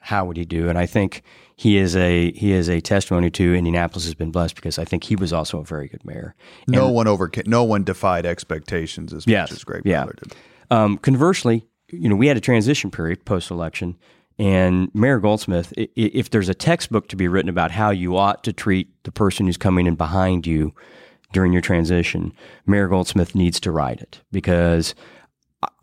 [SPEAKER 2] how would he do, and I think he is a he is a testimony to Indianapolis has been blessed because I think he was also a very good mayor.
[SPEAKER 1] No one over, no one defied expectations as
[SPEAKER 2] Yes.
[SPEAKER 1] much as Greg
[SPEAKER 2] Yeah.
[SPEAKER 1] Ballard did.
[SPEAKER 2] Um, conversely, you know, we had a transition period post election, and Mayor Goldsmith, if there's a textbook to be written about how you ought to treat the person who's coming in behind you during your transition, Mayor Goldsmith needs to write it because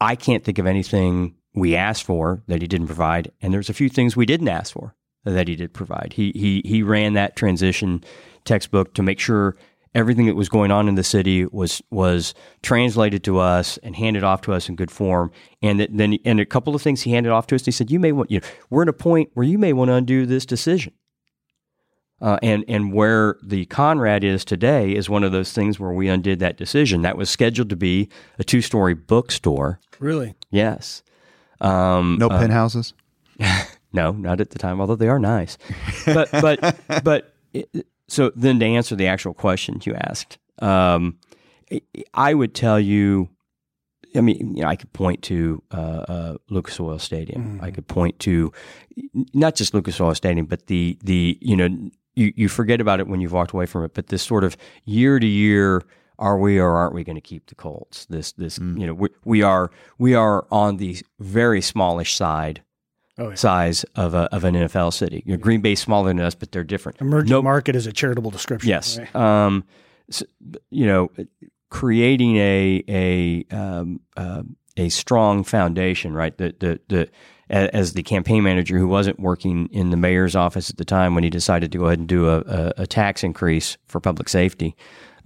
[SPEAKER 2] I can't think of anything we asked for that he didn't provide, and there's a few things we didn't ask for that he did provide. He he he ran that transition textbook to make sure everything that was going on in the city was was translated to us and handed off to us in good form. And that, then and a couple of things he handed off to us. He said, "You may want you know, we're at a point where you may want to undo this decision." Uh, and and where the Conrad is today is one of those things where we undid that decision. That was scheduled to be a two story bookstore.
[SPEAKER 3] really,
[SPEAKER 2] Yes. Um,
[SPEAKER 1] No penthouses?
[SPEAKER 2] no, not at the time, although they are nice. But but but it, so then to answer the actual question you asked, um, I- would tell you. I mean, you know, I could point to uh, uh, Lucas Oil Stadium. I could point to not just Lucas Oil Stadium, but the the you know you you forget about it when you've walked away from it. But this sort of year to year, are we or aren't we going to keep the Colts? This this you know we, we are we are on the very smallish side
[SPEAKER 3] Oh, yeah.
[SPEAKER 2] size of a, of an NFL city. You know, Green Bay's smaller than us, but they're different.
[SPEAKER 3] emerging
[SPEAKER 2] Nope.
[SPEAKER 3] market is a charitable description.
[SPEAKER 2] Yes.
[SPEAKER 3] right?
[SPEAKER 2] Um, s- you know, creating a a um, uh, a strong foundation, right? The the the as the campaign manager who wasn't working in the mayor's office at the time when he decided to go ahead and do a, a, a tax increase for public safety,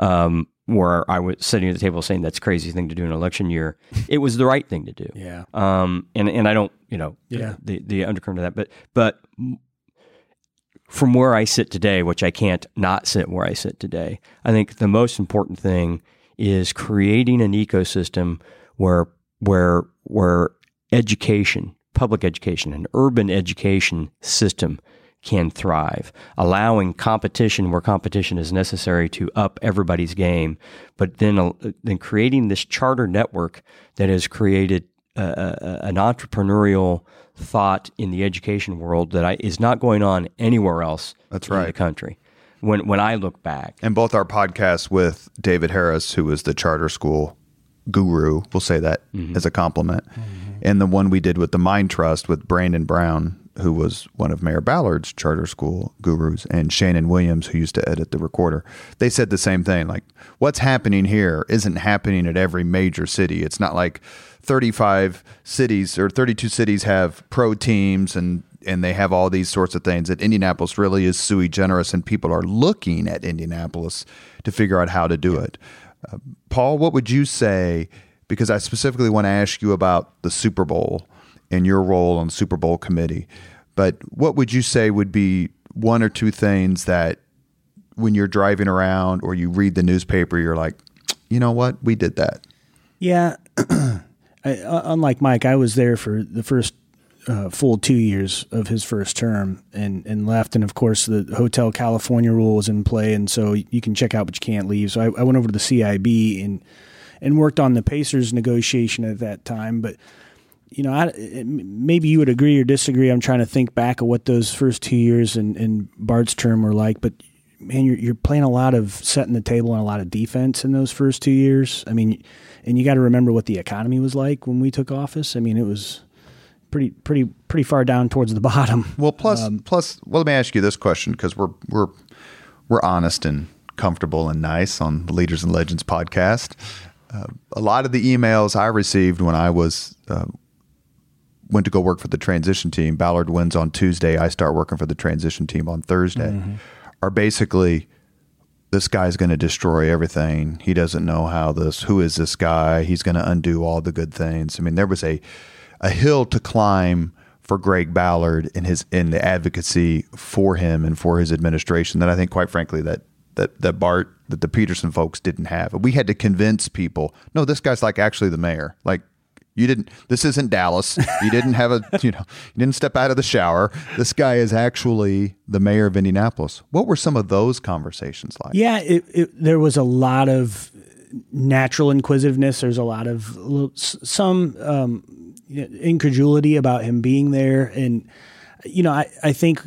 [SPEAKER 2] um, where I was sitting at the table saying that's a crazy thing to do in an election year. It was the right thing to do.
[SPEAKER 3] Yeah.
[SPEAKER 2] Um, and and I don't, you know,
[SPEAKER 3] Yeah.
[SPEAKER 2] the the undercurrent of that, but but from where I sit today, which I can't not sit where I sit today, I think the most important thing is creating an ecosystem where where where education, public education, an urban education system can thrive, allowing competition where competition is necessary to up everybody's game, but then uh, then creating this charter network that has created uh, uh, an entrepreneurial thought in the education world that I, is not going on anywhere else
[SPEAKER 1] That's
[SPEAKER 2] in the country. When when I look back,
[SPEAKER 1] And both our podcasts with David Harris, who was the charter school guru, we'll say that as a compliment, and the one we did with the Mind Trust with Brandon Brown, who was one of Mayor Ballard's charter school gurus, and Shannon Williams, who used to edit the recorder. They said the same thing like, what's happening here isn't happening at every major city. It's not like 35 cities or 32 cities have pro teams and and they have all these sorts of things that Indianapolis really is sui generis and people are looking at Indianapolis to figure out how to do it. Uh, Paul, what would you say because I specifically want to ask you about the Super Bowl and your role on the Super Bowl committee. But what would you say would be one or two things that when you're driving around or you read the newspaper you're like, "You know what? We did that."
[SPEAKER 3] Yeah. I, uh, unlike Mike, I was there for the first uh, full two years of his first term and, and left. And of course, the Hotel California rule was in play. And so you can check out, but you can't leave. So I, I went over to the CIB and and worked on the Pacers negotiation at that time. But you know, I, maybe you would agree or disagree. I'm trying to think back of what those first two years in, in Bart's term were like. But man, you're, you're playing a lot of setting the table and a lot of defense in those first two years. I mean, and you got to remember what the economy was like when we took office. I mean, it was pretty pretty pretty far down towards the bottom.
[SPEAKER 1] Well, plus um, plus, well, let me ask you this question because we're we're we're honest and comfortable and nice on the Leaders and Legends podcast. Uh, a lot of the emails I received when I was uh, went to go work for the transition team. Ballard wins on Tuesday. I start working for the transition team on Thursday. Mm-hmm. Are basically this guy's going to destroy everything. He doesn't know how this. Who is this guy? He's going to undo all the good things. I mean, there was a a hill to climb for Greg Ballard in his in the advocacy for him and for his administration that I think, quite frankly, that that that Bart that the Peterson folks didn't have. We had to convince people. No, this guy's like actually the mayor. Like you didn't. This isn't Dallas. You didn't have a. You know. You didn't step out of the shower. This guy is actually the mayor of Indianapolis. What were some of those conversations like?
[SPEAKER 3] Yeah, it, it, there was a lot of natural inquisitiveness. There's a lot of some um, incredulity about him being there, and you know, I I think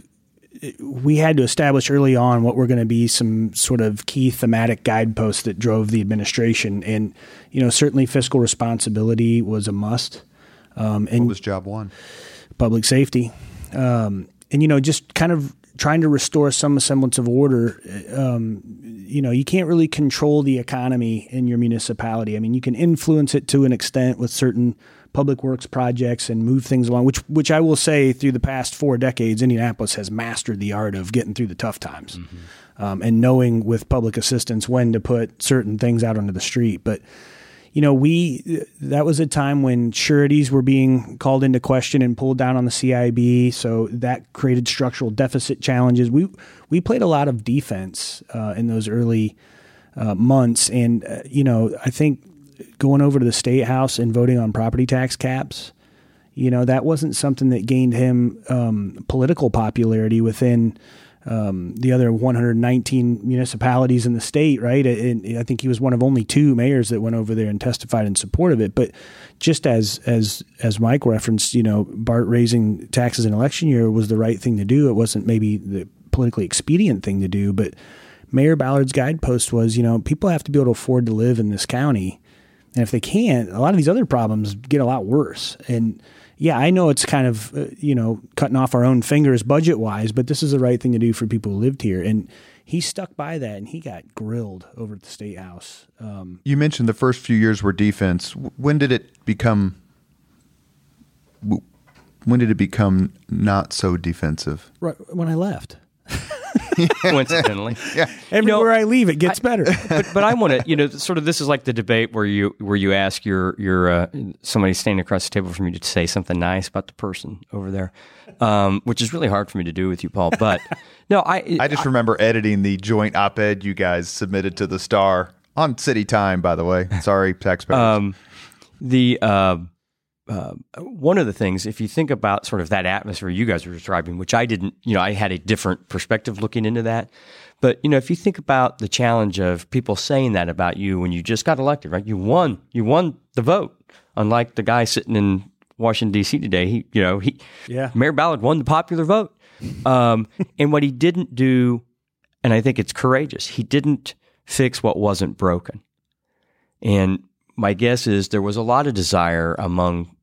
[SPEAKER 3] we had to establish early on what were going to be some sort of key thematic guideposts that drove the administration. And, you know, certainly fiscal responsibility was a must.
[SPEAKER 1] Um, and what was job one?
[SPEAKER 3] Public safety. Um, and, you know, just kind of trying to restore some semblance of order. Um, you know, you can't really control the economy in your municipality. I mean, you can influence it to an extent with certain public works projects and move things along, which which I will say through the past four decades, Indianapolis has mastered the art of getting through the tough times mm-hmm. um, and knowing with public assistance when to put certain things out onto the street. But you know, we that was a time when sureties were being called into question and pulled down on the CIB, so that created structural deficit challenges. We we played a lot of defense uh, in those early uh, months, and uh, you know, I think going over to the state house and voting on property tax caps, you know, that wasn't something that gained him um, political popularity within um, the other 119 municipalities in the state, right? And I think he was one of only two mayors that went over there and testified in support of it. But just as as as Mike referenced, you know, Bart raising taxes in election year was the right thing to do. It wasn't maybe the politically expedient thing to do, but Mayor Ballard's guidepost was, you know, people have to be able to afford to live in this county and if they can't, a lot of these other problems get a lot worse. And yeah, I know it's kind of, uh, you know, cutting off our own fingers budget wise, but this is the right thing to do for people who lived here. And he stuck by that and he got grilled over at the state house. Um,
[SPEAKER 1] you mentioned the first few years were defense. When did it become? When did it become not so defensive?
[SPEAKER 3] Right when I left.
[SPEAKER 2] coincidentally.
[SPEAKER 3] yeah. Everywhere you know, I leave, it gets I, better.
[SPEAKER 2] but, but I want to, you know, sort of. This is like the debate where you where you ask your your uh, somebody standing across the table from you to say something nice about the person over there, um, which is really hard for me to do with you, Paul. But no, I
[SPEAKER 1] I just I, remember editing the joint op-ed you guys submitted to the Star on City Time. By the way, sorry, taxpayers. Um,
[SPEAKER 2] the uh, uh, one of the things, if you think about sort of that atmosphere you guys were describing, which I didn't, you know, I had a different perspective looking into that. But, you know, if you think about the challenge of people saying that about you when you just got elected, right? You won, you won the vote. Unlike the guy sitting in Washington, D.C. today, he, you know, he, yeah. Mayor Ballard won the popular vote. Um, and what he didn't do, and I think it's courageous, he didn't fix what wasn't broken. And my guess is there was a lot of desire among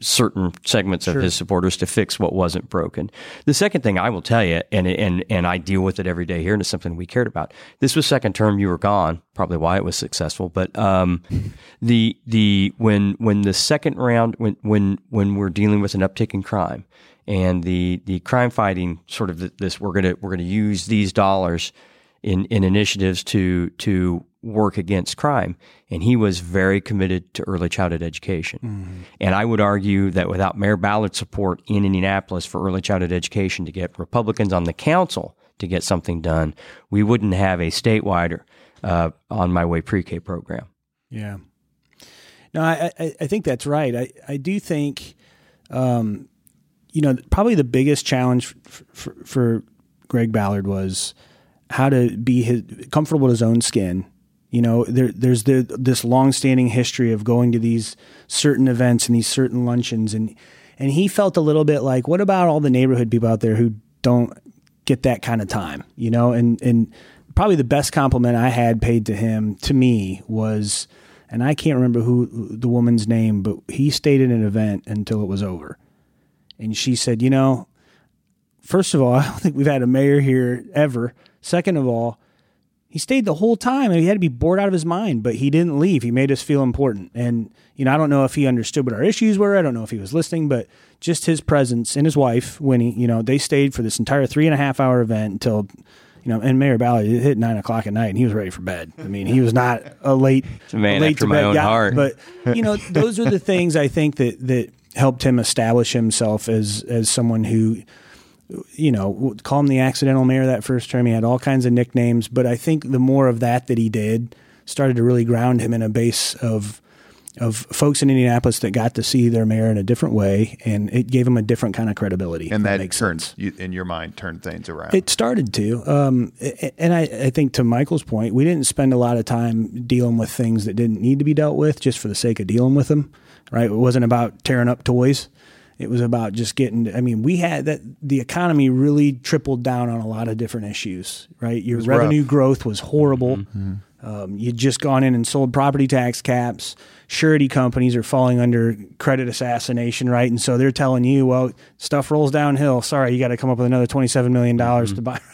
[SPEAKER 2] certain segments sure. of his supporters to fix what wasn't broken. The second thing I will tell you, and and and I deal with it every day here, and it's something we cared about. This was second term. You were gone, probably why it was successful. But um, the the when when the second round when when when we're dealing with an uptick in crime and the the crime fighting sort of this we're gonna we're gonna use these dollars in in initiatives to to work against crime. And he was very committed to early childhood education. Mm-hmm. And I would argue that without Mayor Ballard's support in Indianapolis for early childhood education to get Republicans on the council to get something done, we wouldn't have a statewide uh, on my way pre-K program.
[SPEAKER 3] Yeah. No, I, I, I think that's right. I, I do think, um, you know, probably the biggest challenge for, for, for Greg Ballard was how to be his, comfortable with his own skin You know, there, there's the, this long-standing history of going to these certain events and these certain luncheons, and and he felt a little bit like, what about all the neighborhood people out there who don't get that kind of time? You know, and and probably the best compliment I had paid to him to me was, and I can't remember who the woman's name, but he stayed at an event until it was over, and she said, you know, first of all, I don't think we've had a mayor here ever. Second of all he stayed the whole time and he had to be bored out of his mind, but he didn't leave. He made us feel important. And, you know, I don't know if he understood what our issues were. I don't know if he was listening, but just his presence and his wife, Winnie, you know, they stayed for this entire three and a half hour event until, you know, and Mayor Ballard it hit nine o'clock at night and he was ready for bed. I mean, he was not a late,
[SPEAKER 2] a man
[SPEAKER 3] a late
[SPEAKER 2] after
[SPEAKER 3] to
[SPEAKER 2] my
[SPEAKER 3] bed
[SPEAKER 2] own
[SPEAKER 3] guy,
[SPEAKER 2] heart.
[SPEAKER 3] But, you know, those are the things I think that, that helped him establish himself as, as someone who, you know, call him the accidental mayor that first term. He had all kinds of nicknames, but I think the more of that that he did started to really ground him in a base of of folks in Indianapolis that got to see their mayor in a different way, and it gave him a different kind of credibility.
[SPEAKER 1] And
[SPEAKER 3] if
[SPEAKER 1] that
[SPEAKER 3] makes sense.
[SPEAKER 1] you, in your mind, turned things around.
[SPEAKER 3] It started to, um, and I, I think to Michael's point, we didn't spend a lot of time dealing with things that didn't need to be dealt with just for the sake of dealing with them. Right? It wasn't about tearing up toys. It was about just getting. I mean, we had that. The economy really tripled down on a lot of different issues. Right? Your revenue
[SPEAKER 1] rough.
[SPEAKER 3] growth was horrible. Um, you'd just gone in and sold property tax caps. Surety companies are falling under credit assassination, right? And so they're telling you, well, stuff rolls downhill. Sorry, you got to come up with another $27 million to buy.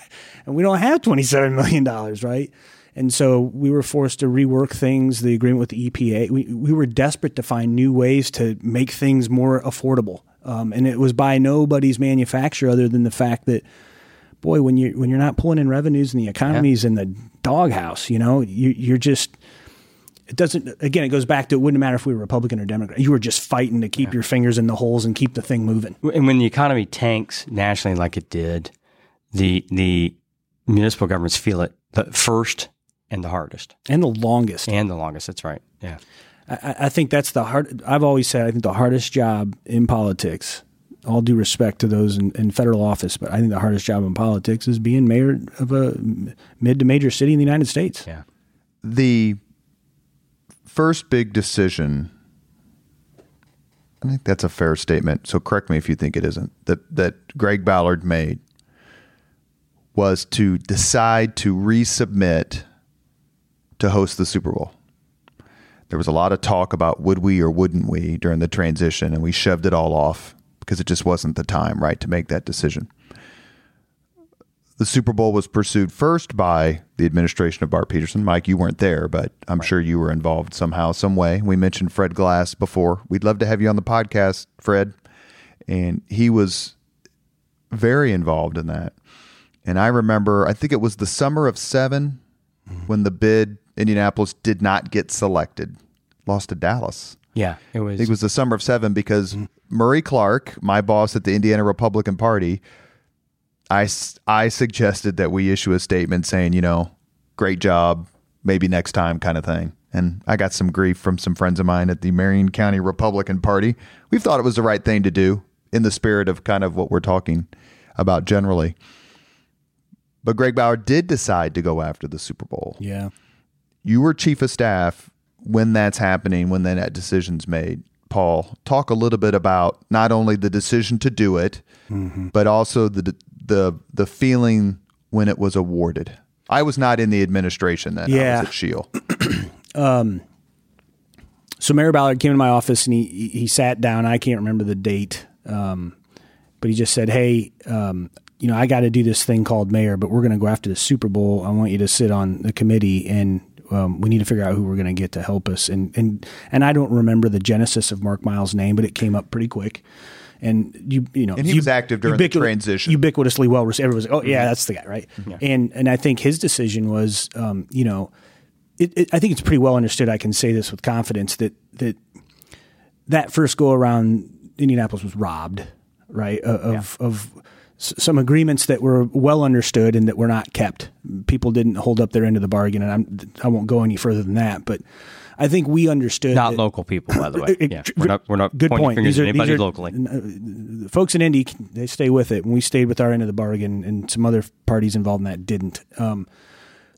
[SPEAKER 3] And we don't have $27 million, right? And so we were forced to rework things, the agreement with the EPA. We, we were desperate to find new ways to make things more affordable. Um, and it was by nobody's manufacture other than the fact that boy, when you when you're not pulling in revenues and the economy's in the doghouse, you know, you, you're just it doesn't. Again, it goes back to it wouldn't matter if we were Republican or Democrat. You were just fighting to keep your fingers in the holes and keep the thing moving.
[SPEAKER 2] And when the economy tanks nationally like it did, the the municipal governments feel it the first and the hardest
[SPEAKER 3] And the longest.
[SPEAKER 2] and the longest. That's right. Yeah.
[SPEAKER 3] I, I think that's the hard. I've always said I think the hardest job in politics. All due respect to those in, in federal office, but I think the hardest job in politics is being mayor of a mid to major city in the United States.
[SPEAKER 2] Yeah.
[SPEAKER 1] the first big decision I think that's a fair statement. So correct me if you think it isn't. That that Greg Ballard made was to decide to resubmit to host the Super Bowl. There was a lot of talk about would we or wouldn't we during the transition, and we shoved it all off because it just wasn't the time, right, to make that decision. The Super Bowl was pursued first by the administration of Bart Peterson. Mike, you weren't there, but I'm sure you were involved somehow, some way. We mentioned Fred Glass before. We'd love to have you on the podcast, Fred. And he was very involved in that. And I remember, I think it was the summer of 7 mm-hmm. when the bid Indianapolis did not get selected, lost to Dallas.
[SPEAKER 2] Yeah. It was.
[SPEAKER 1] It was the summer of seven because Murray Clark, my boss at the Indiana Republican Party, I, I suggested that we issue a statement saying, you know, great job, maybe next time kind of thing. And I got some grief from some friends of mine at the Marion County Republican Party. We thought it was the right thing to do in the spirit of kind of what we're talking about generally. But Greg Ballard did decide to go after the Super Bowl
[SPEAKER 3] Yeah.
[SPEAKER 1] You were chief of staff when that's happening, when that decision's made. Paul, talk a little bit about not only the decision to do it, but also the the the feeling when it was awarded. I was not in the administration then. I
[SPEAKER 3] Yeah.
[SPEAKER 1] was at Shield.
[SPEAKER 3] so Mayor Ballard came to my office and he he sat down. I can't remember the date, um, but he just said, "Hey, um, you know, I got to do this thing called mayor, but we're going to go after the Super Bowl. I want you to sit on the committee, and um, we need to figure out who we're going to get to help us." And and and I don't remember the genesis of Mark Miles' name, but it came up pretty quick. And you you know,
[SPEAKER 1] And he was active during the transition.
[SPEAKER 3] ubiquitously well received. Everyone was like, "Oh yeah, that's the guy," right? And and I think his decision was, um, you know, it, it, I think it's pretty well understood. I can say this with confidence that that that first go around, Indianapolis was robbed, right? Of of s- some agreements that were well understood and that were not kept. People didn't hold up their end of the bargain, and I'm, I won't go any further than that. But I think we understood
[SPEAKER 2] not
[SPEAKER 3] that-
[SPEAKER 2] local people, by the way. Yeah. We're not, we're not
[SPEAKER 3] good point. These are,
[SPEAKER 2] anybody
[SPEAKER 3] these are-
[SPEAKER 2] locally.
[SPEAKER 3] uh, folks in Indy, they stay with it. And we stayed with our end of the bargain, and some other parties involved in that didn't. Um,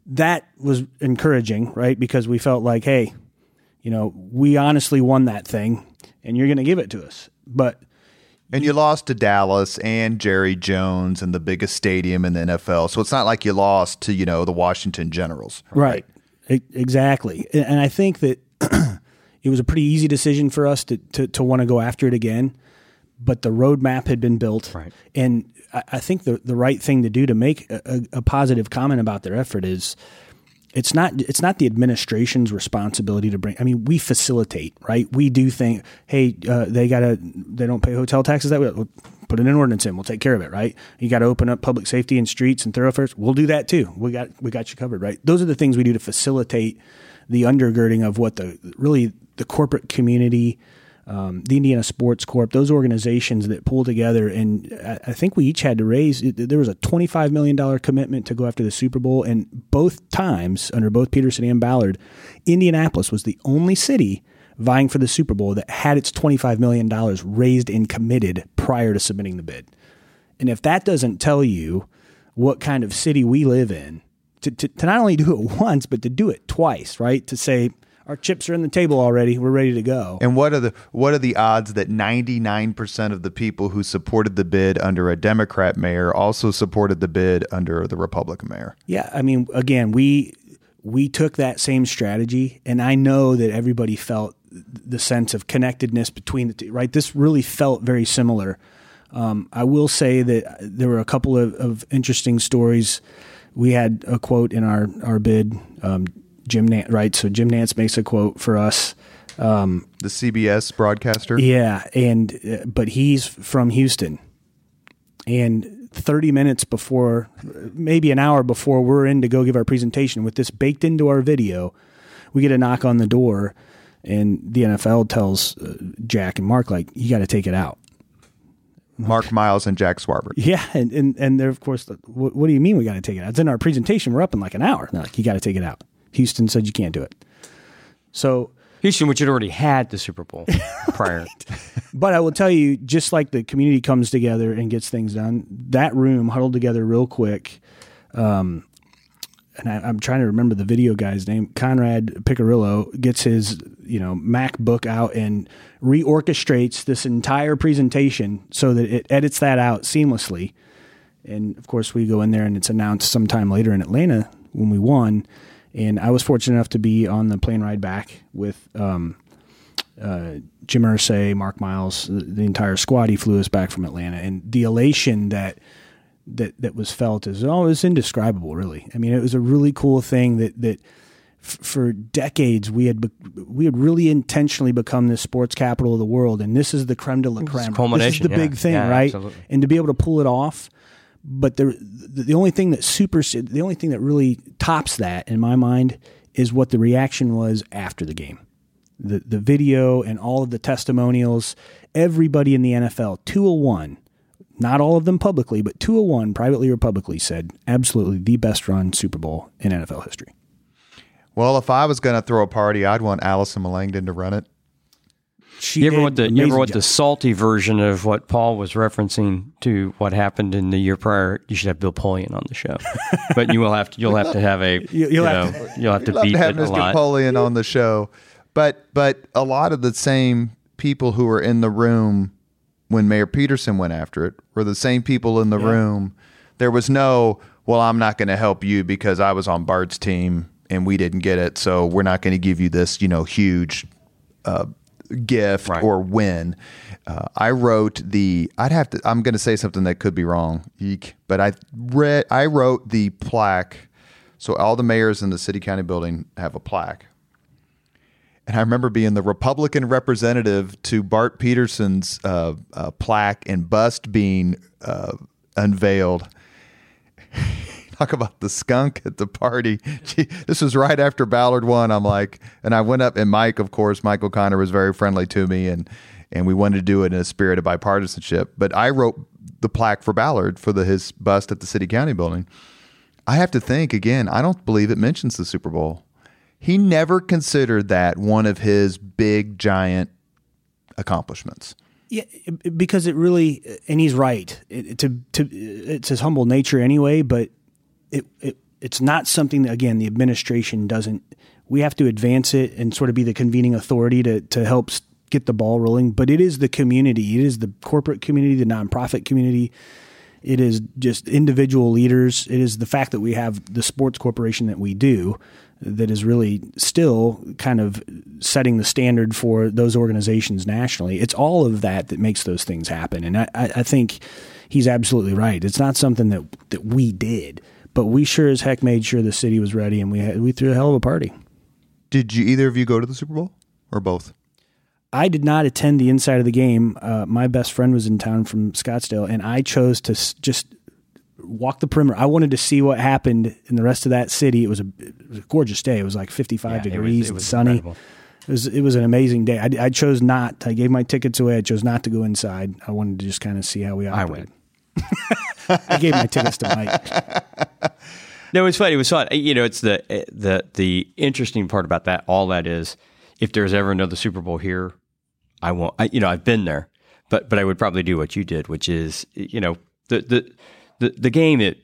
[SPEAKER 3] that was encouraging, right? Because we felt like, hey, you know, we honestly won that thing, and you're going to give it to us. But
[SPEAKER 1] and you lost to Dallas and Jerry Jones and the biggest stadium in the NFL. So it's not like you lost to, you know, the Washington Generals.
[SPEAKER 3] Right. right. Exactly. And I think that it was a pretty easy decision for us to, to, to want to go after it again. But the roadmap had been built.
[SPEAKER 2] Right.
[SPEAKER 3] And I think the, the right thing to do to make a, a positive comment about their effort is it's not it's not the administration's responsibility to bring. I mean, we facilitate, right? We do think, hey, uh, they gotta they don't pay hotel taxes that way. We'll put an ordinance in. We'll take care of it, right? You got to open up public safety and streets and thoroughfares. We'll do that too. We got we got you covered, right? Those are the things we do to facilitate the undergirding of what the really the corporate community um, the Indiana Sports Corp, those organizations that pull together. And I, I think we each had to raise, there was a $25 million commitment to go after the Super Bowl. And both times, under both Peterson and Ballard, Indianapolis was the only city vying for the Super Bowl that had its $25 million raised and committed prior to submitting the bid. And if that doesn't tell you what kind of city we live in, to, to, to not only do it once, but to do it twice, right? To say, our chips are in the table already. We're ready to go.
[SPEAKER 1] And what are the what are the odds that 99% of the people who supported the bid under a Democrat mayor also supported the bid under the Republican mayor?
[SPEAKER 3] Yeah, I mean again, we we took that same strategy and I know that everybody felt the sense of connectedness between the two, right? This really felt very similar. Um, I will say that there were a couple of, of, interesting stories. We had a quote in our, our bid. Um, Jim Nantz, right? So Jim Nantz makes a quote for us.
[SPEAKER 1] Um, the CBS broadcaster.
[SPEAKER 3] Yeah, and uh, but he's from Houston, and 30 minutes before, maybe an hour before we're in to go give our presentation, with this baked into our video, we get a knock on the door, and the NFL tells uh, Jack and Mark like, "You got to take it out."
[SPEAKER 1] Mark Miles and Jack Swarbrick.
[SPEAKER 3] Yeah, and and, and they're of course, what, what do you mean we got to take it out? It's in our presentation. We're up in like an hour. they're like, you got to take it out. Houston said you can't do it. So
[SPEAKER 2] Houston, which had already had the Super Bowl prior.
[SPEAKER 3] but I will tell you, just like the community comes together and gets things done, that room huddled together real quick. Um, and I, am trying to remember the video guy's name. Conrad Picarillo gets his, you know, MacBook out and reorchestrates this entire presentation so that it edits that out seamlessly. And of course, we go in there and it's announced sometime later in Atlanta when we won and I was fortunate enough to be on the plane ride back with um, uh, Jim Irsay, Mark Miles, the, the, entire squad. He flew us back from Atlanta, and the elation that that that was felt is oh, it was indescribable. Really, I mean, it was a really cool thing that that f- for decades we had be- we had really intentionally become this sports capital of the world, and this is the creme de la creme. This is the
[SPEAKER 2] yeah.
[SPEAKER 3] big thing,
[SPEAKER 2] yeah,
[SPEAKER 3] right?
[SPEAKER 2] Absolutely.
[SPEAKER 3] And to be able to pull it off but the the only thing that super the only thing that really tops that in my mind is what the reaction was after the game. The the video and all of the testimonials, everybody in the NFL, 201, not all of them publicly, but 201 privately or publicly said absolutely the best run Super Bowl in NFL history.
[SPEAKER 1] Well, if I was going to throw a party, I'd want Allison Melangton to run it.
[SPEAKER 3] She
[SPEAKER 2] you ever want the you ever want
[SPEAKER 3] job.
[SPEAKER 2] the salty version of what Paul was referencing to what happened in the year prior? You should have Bill Polian on the show, but you will have to you'll have to have a
[SPEAKER 3] You- you'll
[SPEAKER 2] you
[SPEAKER 3] have
[SPEAKER 2] know, you'll have to
[SPEAKER 1] love
[SPEAKER 2] beat
[SPEAKER 1] to have
[SPEAKER 2] it a lot.
[SPEAKER 1] Napoleon on the show, but but a lot of the same people who were in the room when Mayor Peterson went after it were the same people in the room. There was no, well, I'm not going to help you because I was on Bart's team and we didn't get it, so we're not going to give you this, you know, huge uh, gift
[SPEAKER 2] Right.
[SPEAKER 1] or win. Uh, I wrote the. I'd have to. I'm going to say something that could be wrong, Eek, but I read. I wrote the plaque. So all the mayors in the city county building have a plaque. And I remember being the Republican representative to Bart Peterson's uh, uh, plaque and bust being uh, unveiled. Talk about the skunk at the party. Gee, this was right after Ballard won. I'm like, and I went up, and Mike, of course, Mike O'Connor was very friendly to me, and and we wanted to do it in a spirit of bipartisanship. But I wrote the plaque for Ballard for the his bust at the city county building. I have to think again. I don't believe it mentions the Super Bowl. He never considered that one of his big giant accomplishments.
[SPEAKER 3] Yeah, because it really, and he's right. It, to to it's his humble nature anyway, but it it it's not something that again the administration doesn't. We have to advance it and sort of be the convening authority to to help get the ball rolling. But it is the community, it is the corporate community, the nonprofit community. It is just individual leaders. It is the fact that we have the sports corporation that we do that is really still kind of setting the standard for those organizations nationally. It's all of that that makes those things happen. And I, I think he's absolutely right. It's not something that, that we did, but we sure as heck made sure the city was ready and we, had, we threw a hell of a party.
[SPEAKER 1] Did you either of you go to the Super Bowl or both?
[SPEAKER 3] I did not attend the inside of the game. Uh, my best friend was in town from Scottsdale, and I chose to s- just walk the perimeter. I wanted to see what happened in the rest of that city. It was a, it was a gorgeous day. It was like 55
[SPEAKER 2] Yeah, it was-
[SPEAKER 3] degrees
[SPEAKER 2] it
[SPEAKER 3] and
[SPEAKER 2] was
[SPEAKER 3] sunny.
[SPEAKER 2] incredible.
[SPEAKER 3] It was it was an amazing day. I, I chose not. I gave my tickets away. I chose not to go inside. I wanted to just kind of see how we
[SPEAKER 2] I
[SPEAKER 3] operated.
[SPEAKER 2] went.
[SPEAKER 3] I gave my tickets to Mike.
[SPEAKER 2] No, it's funny. It was fun. Eh, you know, it's the eh, the the interesting part about that. All that is, if there's ever another Super Bowl here, I won't. I, you know, I've been there, but but I would probably do what you did, which is, eh, you know, the the the, the game. It.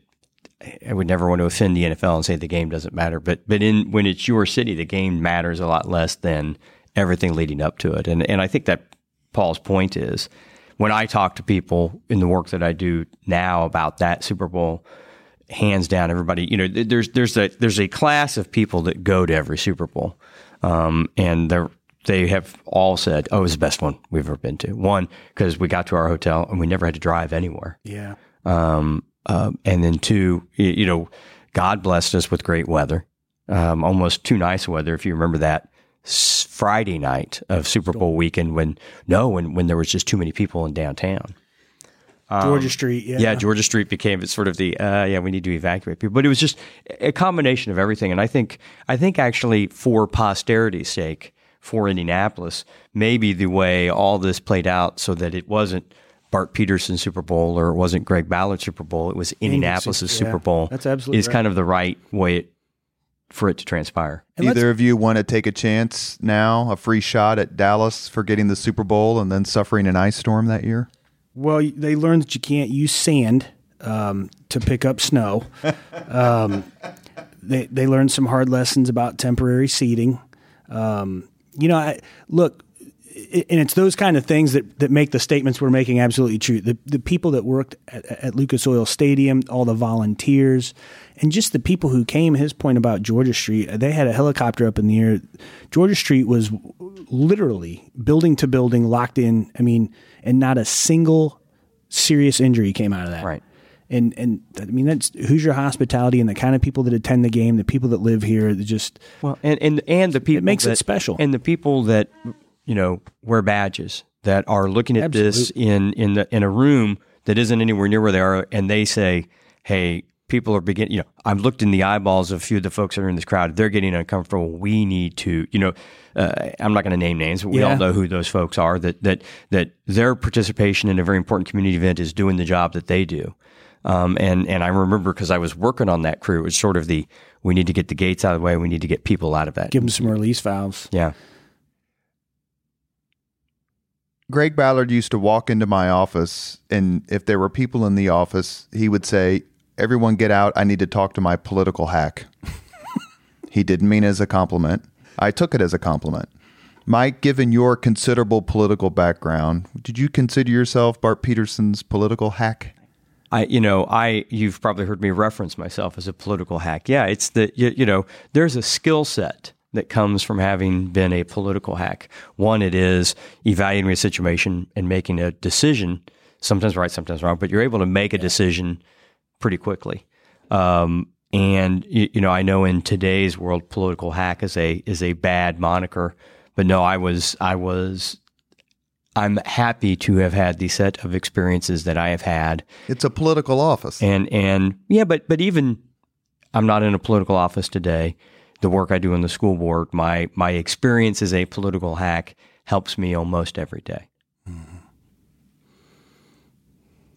[SPEAKER 2] I would never want to offend the NFL and say the game doesn't matter, but but in when it's your city, the game matters a lot less than everything leading up to it. And and I think that Paul's point is when I talk to people in the work that I do now about that Super Bowl, hands down, everybody, you know, there's there's a there's a class of people that go to every Super Bowl, um, and they're they have all said, "Oh, it was the best one we've ever been to." One because we got to our hotel and we never had to drive anywhere,
[SPEAKER 3] Yeah.
[SPEAKER 2] um, um, and then two, you know, God blessed us with great weather, um, almost too nice weather. If you remember that Friday night of Super Bowl weekend, when no, when when there was just too many people in downtown.
[SPEAKER 3] Georgia Street. Yeah.
[SPEAKER 2] Yeah, Georgia Street became sort of the uh, yeah we need to evacuate people, but it was just a combination of everything. And I think I think actually for posterity's sake, for Indianapolis, maybe the way all this played out, so that it wasn't Bart Peterson Super Bowl or it wasn't Greg Ballard Super Bowl, it was Indianapolis'
[SPEAKER 3] yeah,
[SPEAKER 2] Super Bowl.
[SPEAKER 3] that's absolutely
[SPEAKER 2] is
[SPEAKER 3] right.
[SPEAKER 2] kind of the right way it, for it to transpire.
[SPEAKER 3] And
[SPEAKER 1] Either of you want to take a chance now, a free shot at Dallas for getting the Super Bowl and then suffering an ice storm that year?
[SPEAKER 3] Well, they learned that you can't use sand um, to pick up snow. Um, they they learned some hard lessons about temporary seating. Um, you know, I, look, and it's those kind of things that, that make the statements we're making absolutely true. The the people that worked at, at Lucas Oil Stadium, all the volunteers, and just the people who came. His point about Georgia Street, they had a helicopter up in the air. Georgia Street was literally building to building, locked in. I mean, and not a single serious injury came out of that.
[SPEAKER 2] Right.
[SPEAKER 3] And and I mean that's Hoosier hospitality and the kind of people that attend the game, the people that live here, that just
[SPEAKER 2] Well, and and and the people it
[SPEAKER 3] makes it special.
[SPEAKER 2] and the people that you know wear badges that are looking at this in in the in a room that isn't anywhere near where they are, and they say, "Hey, people are beginning." You know, I've looked in the eyeballs of a few of the folks that are in this crowd. They're getting uncomfortable. We need to, you know. Uh, I'm not going to name names, but we
[SPEAKER 3] Yeah.
[SPEAKER 2] all know who those folks are. That that that their participation in a very important community event is doing the job that they do. Um, and and I remember because I was working on that crew, it was sort of the we need to get the gates out of the way. We need to get people out of that.
[SPEAKER 3] give them some release valves.
[SPEAKER 2] Yeah.
[SPEAKER 1] Greg Ballard used to walk into my office, and if there were people in the office, he would say, Everyone get out. I need to talk to my political hack. he didn't mean it as a compliment. I took it as a compliment. Mike, given your considerable political background, did you consider yourself Bart Peterson's political hack?
[SPEAKER 2] I, you know, I, you've probably heard me reference myself as a political hack. Yeah, it's the, you, you know, there's a skill set that comes from having been a political hack. One, it is evaluating a situation and making a decision, sometimes right, sometimes wrong, but you're able to make a decision pretty quickly. Um, and you, you know, I know in today's world, political hack is a is a bad moniker. But no, I was I was I'm happy to have had the set of experiences that I have had
[SPEAKER 1] It's a political office.
[SPEAKER 2] and and yeah, but but even I'm not in a political office today. The work I do in the school board, my my experience as a political hack helps me almost every day. Mm-hmm.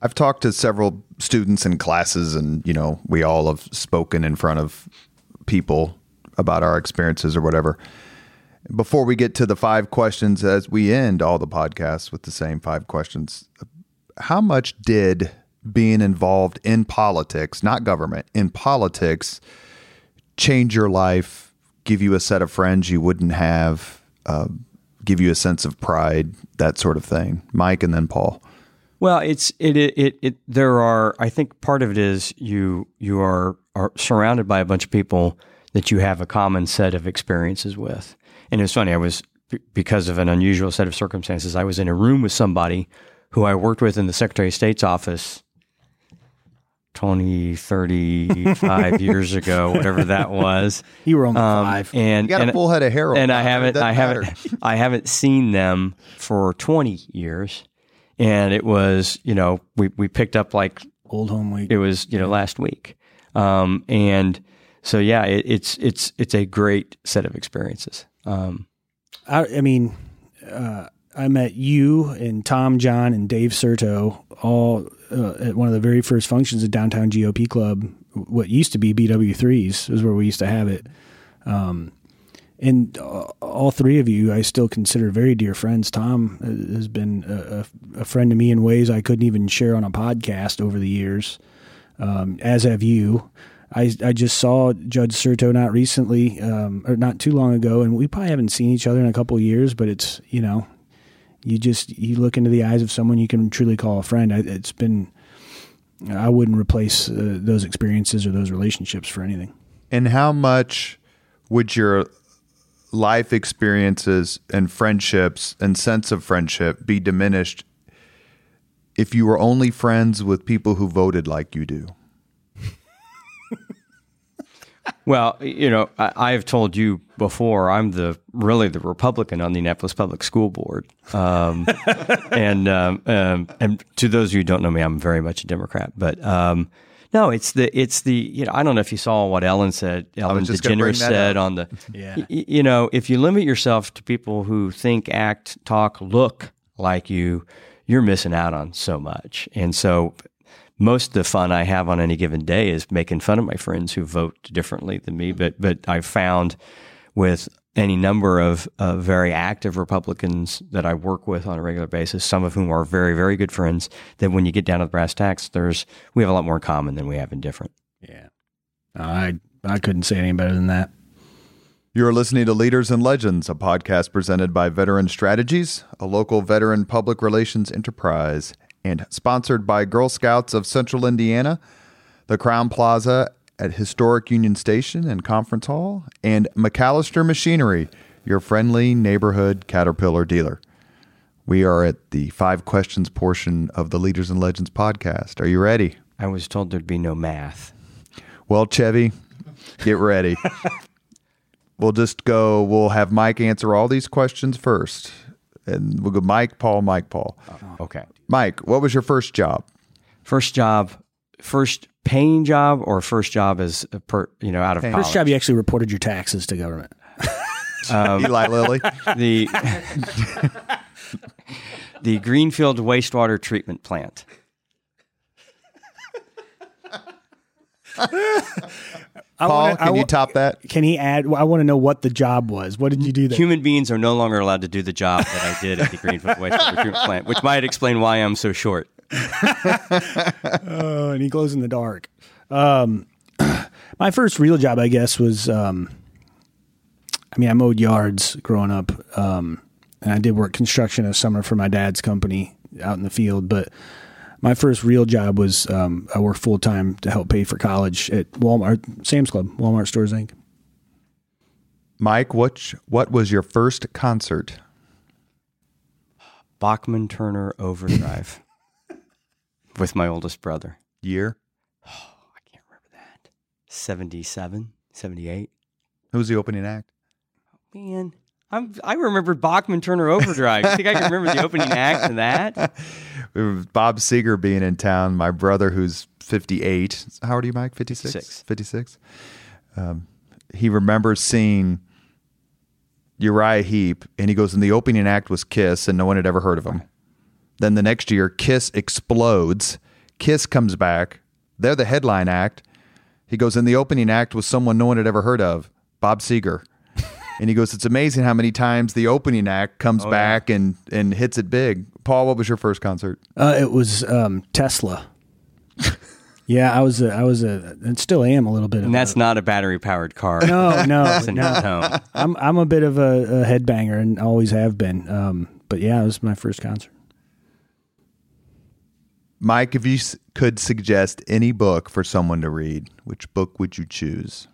[SPEAKER 1] I've talked to several students in classes, and you know, we all have spoken in front of people about our experiences or whatever. Before we get to the five questions, as we end all the podcasts with the same five questions, how much did being involved in politics, not government, in politics, change your life, give you a set of friends you wouldn't have, uh, give you a sense of pride, that sort of thing? Mike and then Paul.
[SPEAKER 2] Well, it's it, it it it there are I think part of it is you you are are surrounded by a bunch of people that you have a common set of experiences with. And it's funny, I was because of an unusual set of circumstances, I was in a room with somebody who I worked with in the Secretary of State's office 20, 35 years ago, whatever that was.
[SPEAKER 3] You were only um, five.
[SPEAKER 2] And
[SPEAKER 1] you got
[SPEAKER 2] and,
[SPEAKER 1] a full head of hair.
[SPEAKER 2] And I haven't, I haven't, I haven't seen them for 20 years and it was you know we we picked up like
[SPEAKER 3] old home week.
[SPEAKER 2] It was you know last week, um, and so yeah, it, it's it's it's a great set of experiences. Um,
[SPEAKER 3] I, I mean, uh, I met you and Tom, John, and Dave Certo all uh, at one of the very first functions of Downtown GOP Club. What used to be BW threes is where we used to have it. Um, and all three of you, I still consider very dear friends. Tom has been a, a, friend to me in ways I couldn't even share on a podcast over the years, um, as have you. I, I just saw Judge Certo not recently, um, or not too long ago, and we probably haven't seen each other in a couple years. But it's you know, you just you look into the eyes of someone you can truly call a friend. It's been I wouldn't replace uh, those experiences or those relationships for anything.
[SPEAKER 1] And how much would your life experiences and friendships and sense of friendship be diminished if you were only friends with people who voted like you do?
[SPEAKER 2] well, you know, I, have told you before. I'm the really the Republican on the Indianapolis Public School Board, um, and um, um, and to those of you who don't know me, I'm very much a Democrat. But um, no, it's the it's the you know I don't know if you saw what Ellen said. Ellen DeGeneres said on the yeah. Y- you know if you limit yourself to people who think, act, talk, look like you, you're missing out on so much. And so most of the fun I have on any given day is making fun of my friends who vote differently than me. But but I've found with any number of uh, very active Republicans that I work with on a regular basis, some of whom are very, very good friends, that when you get down to the brass tacks, there's we have a lot more in common than we have in different.
[SPEAKER 3] Yeah. I I couldn't say any better than that.
[SPEAKER 1] You're listening to Leaders and Legends, a podcast presented by Veteran Strategies, a local veteran public relations enterprise, and sponsored by Girl Scouts of Central Indiana, the Crowne Plaza at Historic Union Station and Conference Hall, and MacAllister Machinery, your friendly neighborhood Caterpillar dealer. We are at the five questions portion of the Leaders and Legends podcast. Are you ready?
[SPEAKER 2] I was told there'd be no math.
[SPEAKER 1] Well, Chevy, get ready. we'll just go, we'll have Mike answer all these questions first. And we'll go Mike, Paul, Mike, Paul.
[SPEAKER 2] Okay.
[SPEAKER 1] Mike, what was your first job?
[SPEAKER 2] First job, first paying job or first job as per, you know out of college?
[SPEAKER 3] First job you actually reported your taxes to government.
[SPEAKER 1] um, Eli Lilly.
[SPEAKER 2] The the Greenfield wastewater treatment plant.
[SPEAKER 1] Paul, wanna, can you top that?
[SPEAKER 3] Can he add? I want to know what the job was. What did you do there?
[SPEAKER 2] Human beings are no longer allowed to do the job that I did at the Greenfield wastewater treatment plant, which might explain why I'm so short.
[SPEAKER 3] Oh, and he glows in the dark. Um, my first real job, I guess, was um, I mean, I mowed yards growing up, um, and I did work construction a summer for my dad's company out in the field. But my first real job was um, I worked full time to help pay for college at Walmart, Sam's Club, Walmart Stores Inc.
[SPEAKER 1] Mike, what what was your first concert?
[SPEAKER 2] Bachman Turner Overdrive with my oldest brother.
[SPEAKER 1] Year?
[SPEAKER 2] Oh, I can't remember that. 77, 78.
[SPEAKER 1] Who was the opening act?
[SPEAKER 2] Oh, man, I'm, I remember Bachman Turner Overdrive. you think I can remember the opening act of that?
[SPEAKER 1] Bob Seger being in town. My brother, who's 58. How old are you, Mike? 56?
[SPEAKER 2] 56.
[SPEAKER 1] 56. Um, he remembers seeing Uriah Heep, and he goes, and the opening act was Kiss, and no one had ever heard of him. Then the next year, Kiss explodes. Kiss comes back. They're the headline act. He goes, and the opening act was someone no one had ever heard of, Bob Seger. and he goes, it's amazing how many times the opening act comes oh, back yeah. and, and hits it big. Paul, what was your first concert?
[SPEAKER 3] Uh, it was um, Tesla. Yeah, I was a, I was a, and still am a little bit.
[SPEAKER 2] And
[SPEAKER 3] of
[SPEAKER 2] that's
[SPEAKER 3] a,
[SPEAKER 2] not a battery powered car.
[SPEAKER 3] no, no, no. I'm I'm a bit of a, a headbanger and always have been. Um, but yeah, it was my first concert.
[SPEAKER 1] Mike, if you could suggest any book for someone to read, which book would you choose?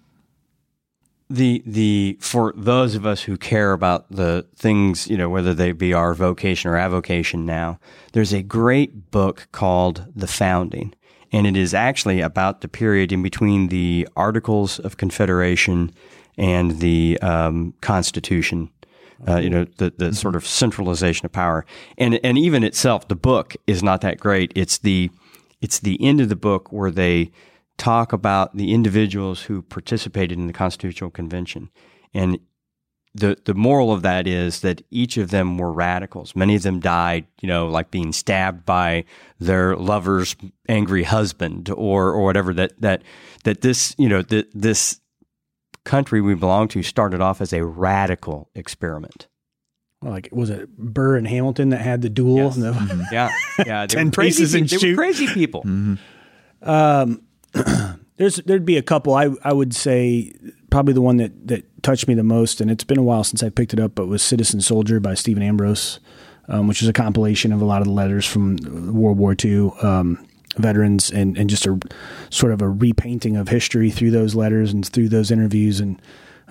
[SPEAKER 2] the the for those of us who care about the things you know whether they be our vocation or avocation now there's a great book called the founding and it is actually about the period in between the articles of confederation and the um, constitution uh, you know the the sort of centralization of power and and even itself the book is not that great it's the it's the end of the book where they talk about the individuals who participated in the Constitutional Convention. And the the moral of that is that each of them were radicals. Many of them died, you know, like being stabbed by their lover's angry husband or or whatever that that that this, you know, that this country we belong to started off as a radical experiment.
[SPEAKER 3] Like was it Burr and Hamilton that had the duel?
[SPEAKER 2] Yes.
[SPEAKER 3] No.
[SPEAKER 2] Yeah. Yeah. They
[SPEAKER 3] Ten
[SPEAKER 2] were crazy,
[SPEAKER 3] paces and
[SPEAKER 2] they were
[SPEAKER 3] shoot.
[SPEAKER 2] crazy people.
[SPEAKER 3] There's there'd be a couple. I I would say probably the one that that touched me the most, and it's been a while since I picked it up, but was Citizen Soldier by Stephen Ambrose, um, which is a compilation of a lot of the letters from World War II um, veterans, and and just a sort of a repainting of history through those letters and through those interviews and.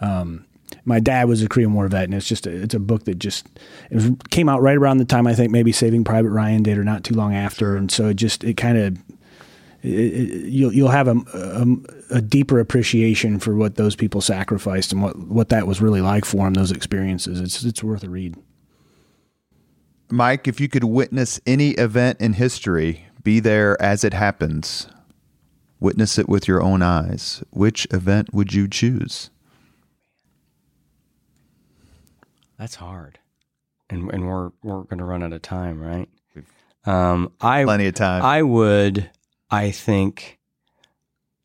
[SPEAKER 3] Um, my dad was a Korean War vet, and it's just a, it's a book that just was, came out right around the time I think maybe Saving Private Ryan did, or not too long after, and so it just it kind of you'll you'll have a, a, a deeper appreciation for what those people sacrificed and what, what that was really like for them. Those experiences, it's it's worth a read.
[SPEAKER 1] Mike, if you could witness any event in history, be there as it happens, witness it with your own eyes, which event would you choose?
[SPEAKER 2] That's hard, and and we're we're going to run out of time, right? Um, I
[SPEAKER 1] Plenty of time.
[SPEAKER 2] I would, I think,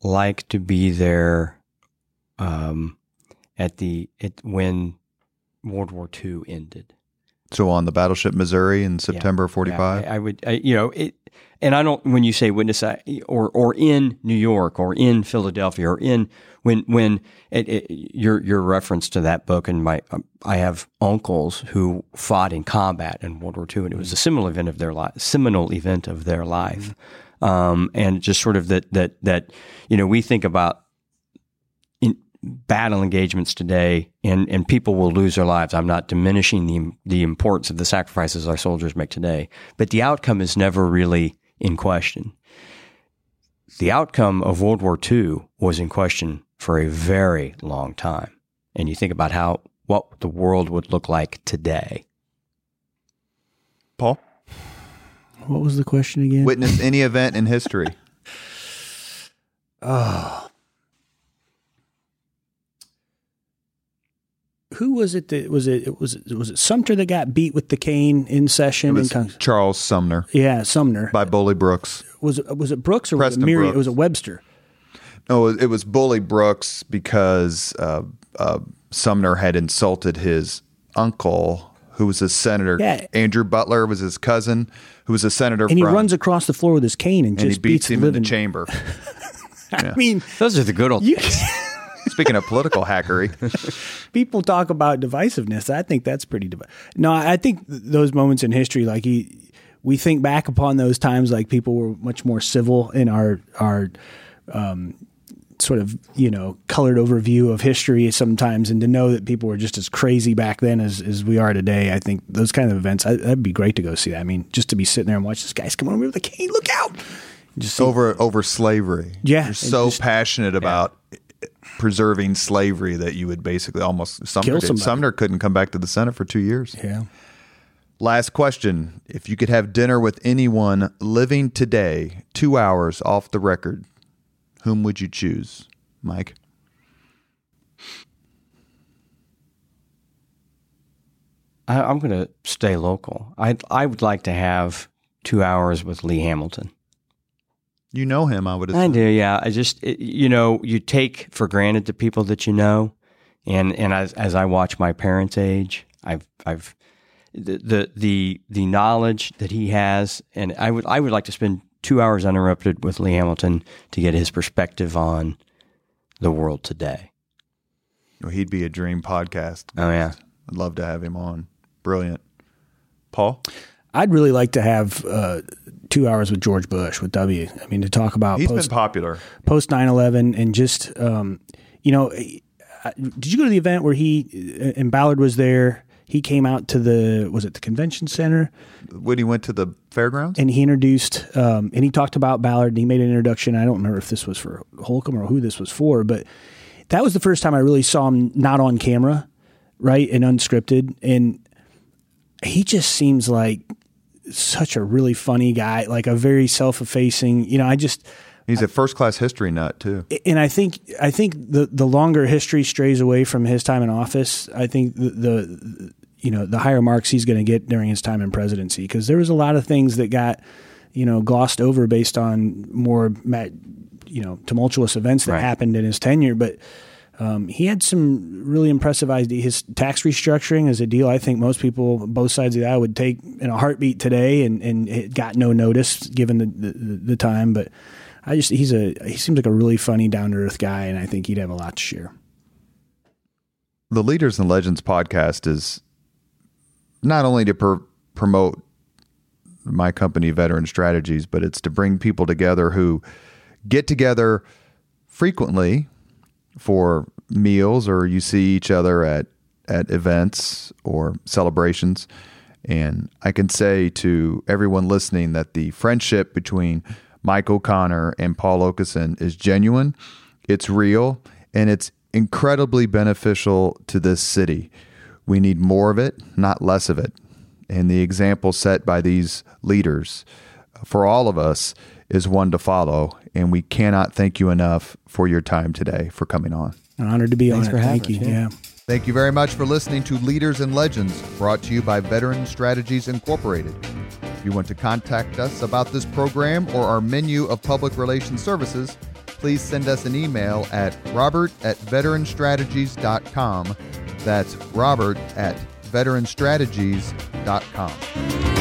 [SPEAKER 2] like to be there, um, at the at when World War II ended.
[SPEAKER 1] so on the battleship Missouri in September
[SPEAKER 2] Yeah,
[SPEAKER 1] 45?
[SPEAKER 2] I, I would, I, you know, it, and I don't. When you say witness, or or in New York, or in Philadelphia, or in when when it, it, your your reference to that book and my, um, I have uncles who fought in combat in World War II, and it was a seminal event of their life, seminal event of their life, um, and just sort of that that that you know we think about battle engagements today, and, and people will lose their lives. I'm not diminishing the the importance of the sacrifices our soldiers make today, but the outcome is never really in question. The outcome of World War II was in question for a very long time, and you think about how what the world would look like today.
[SPEAKER 1] Paul?
[SPEAKER 3] What was the question again?
[SPEAKER 1] Witness any event in history. Oh.
[SPEAKER 3] Who was it that was it? it was it was it Sumter that got beat with the cane in
[SPEAKER 1] It
[SPEAKER 3] session?
[SPEAKER 1] was
[SPEAKER 3] in Con-
[SPEAKER 1] Charles Sumner
[SPEAKER 3] yeah, Sumner.
[SPEAKER 1] by Bully Brooks.
[SPEAKER 3] was it was it Brooks or
[SPEAKER 1] Preston
[SPEAKER 3] was it Miriam?
[SPEAKER 1] Brooks.
[SPEAKER 3] It was it Webster.
[SPEAKER 1] No, it was Bully Brooks because uh, uh, Sumner had insulted his uncle, who was a senator.
[SPEAKER 3] Yeah.
[SPEAKER 1] Andrew Butler was his cousin, who was a senator
[SPEAKER 3] And he
[SPEAKER 1] from,
[SPEAKER 3] runs across the floor with his cane and,
[SPEAKER 1] and
[SPEAKER 3] just
[SPEAKER 1] he beats
[SPEAKER 3] the
[SPEAKER 1] him in the chamber.
[SPEAKER 3] I mean,
[SPEAKER 2] Those are the good old
[SPEAKER 3] you,
[SPEAKER 1] Speaking of political hackery,
[SPEAKER 3] people talk about divisiveness. I think that's pretty. Div- no, I think those moments in history, like he, we think back upon those times, like people were much more civil in our our um, sort of you know colored overview of history sometimes, and to know that people were just as crazy back then as as we are today. I think those kind of events, I, that'd be great to go see. That. I mean, just to be sitting there and watch this guy's coming over with a cane. Look out! Just
[SPEAKER 1] over over slavery.
[SPEAKER 3] Yeah,
[SPEAKER 1] you're so
[SPEAKER 3] just-
[SPEAKER 1] passionate about preserving slavery that you would basically almost Sumner,
[SPEAKER 3] Kill
[SPEAKER 1] did.
[SPEAKER 3] somebody.
[SPEAKER 1] Sumner couldn't come back to the Senate for two years.
[SPEAKER 3] yeah.
[SPEAKER 1] Last question: If you could have dinner with anyone living today, two hours off the record, whom would you choose, Mike?
[SPEAKER 2] I, I'm going to stay local. I I would like to have two hours with Lee Hamilton.
[SPEAKER 1] You know him, I would
[SPEAKER 2] I do, yeah. I just, it, you know, you take for granted the people that you know, and and as as I watch my parents age, I've I've the the the, the knowledge that he has, and I would I would like to spend two hours uninterrupted with Lee Hamilton to get his perspective on the world today.
[SPEAKER 1] Well, he'd be a dream podcast.
[SPEAKER 2] Oh, yeah.
[SPEAKER 1] I'd love to have him on. Brilliant. Paul?
[SPEAKER 3] I'd really like to have uh, two hours with George Bush with W. I mean, to talk about
[SPEAKER 1] He's
[SPEAKER 3] post
[SPEAKER 1] been popular.
[SPEAKER 3] post 9-11 and just um, you know uh, did you go to the event where he and Ballard was there he came out to the was it the convention center
[SPEAKER 1] When he went to the fairgrounds?
[SPEAKER 3] and he introduced um, and he talked about Ballard and he made an introduction I don't remember if this was for Holcomb or who this was for but that was the first time I really saw him not on camera right and unscripted and he just seems like such a really funny guy like a very self-effacing you know I just
[SPEAKER 1] He's a first class history nut, too.
[SPEAKER 3] and I think I think the the longer history strays away from his time in office, I think the, the you know the higher marks he's going to get during his time in presidency because there was a lot of things that got you know glossed over based on more you know tumultuous events that
[SPEAKER 2] Right.
[SPEAKER 3] happened in his tenure, but. Um, he had some really impressive ideas. His tax restructuring is a deal I think most people, both sides of the aisle, would take in a heartbeat today, and, and it got no notice given the, the, the time. But I just he's a he seems like a really funny, down to earth guy, and I think he'd have a lot to share.
[SPEAKER 1] The Leaders and Legends podcast is not only to pr- promote my company, Veteran Strategies, but it's to bring people together who get together frequently for meals or you see each other at, at events or celebrations. And I can say to everyone listening that the friendship between Mike O'Connor and Paul Okeson is genuine, it's real, and it's incredibly beneficial to this city. We need more of it, not less of it. And the example set by these leaders for all of us is one to follow. And we cannot thank you enough for your time today for coming on.
[SPEAKER 3] An honor to be
[SPEAKER 2] Thanks
[SPEAKER 3] on
[SPEAKER 2] for
[SPEAKER 3] it.
[SPEAKER 2] having
[SPEAKER 3] Thank you.
[SPEAKER 2] us, yeah.
[SPEAKER 3] yeah.
[SPEAKER 1] Thank you very much for listening to Leaders and Legends, brought to you by Veteran Strategies Incorporated. If you want to contact us about this program or our menu of public relations services, please send us an email at robert at veteranstrategies.com. That's robert at veteranstrategies.com.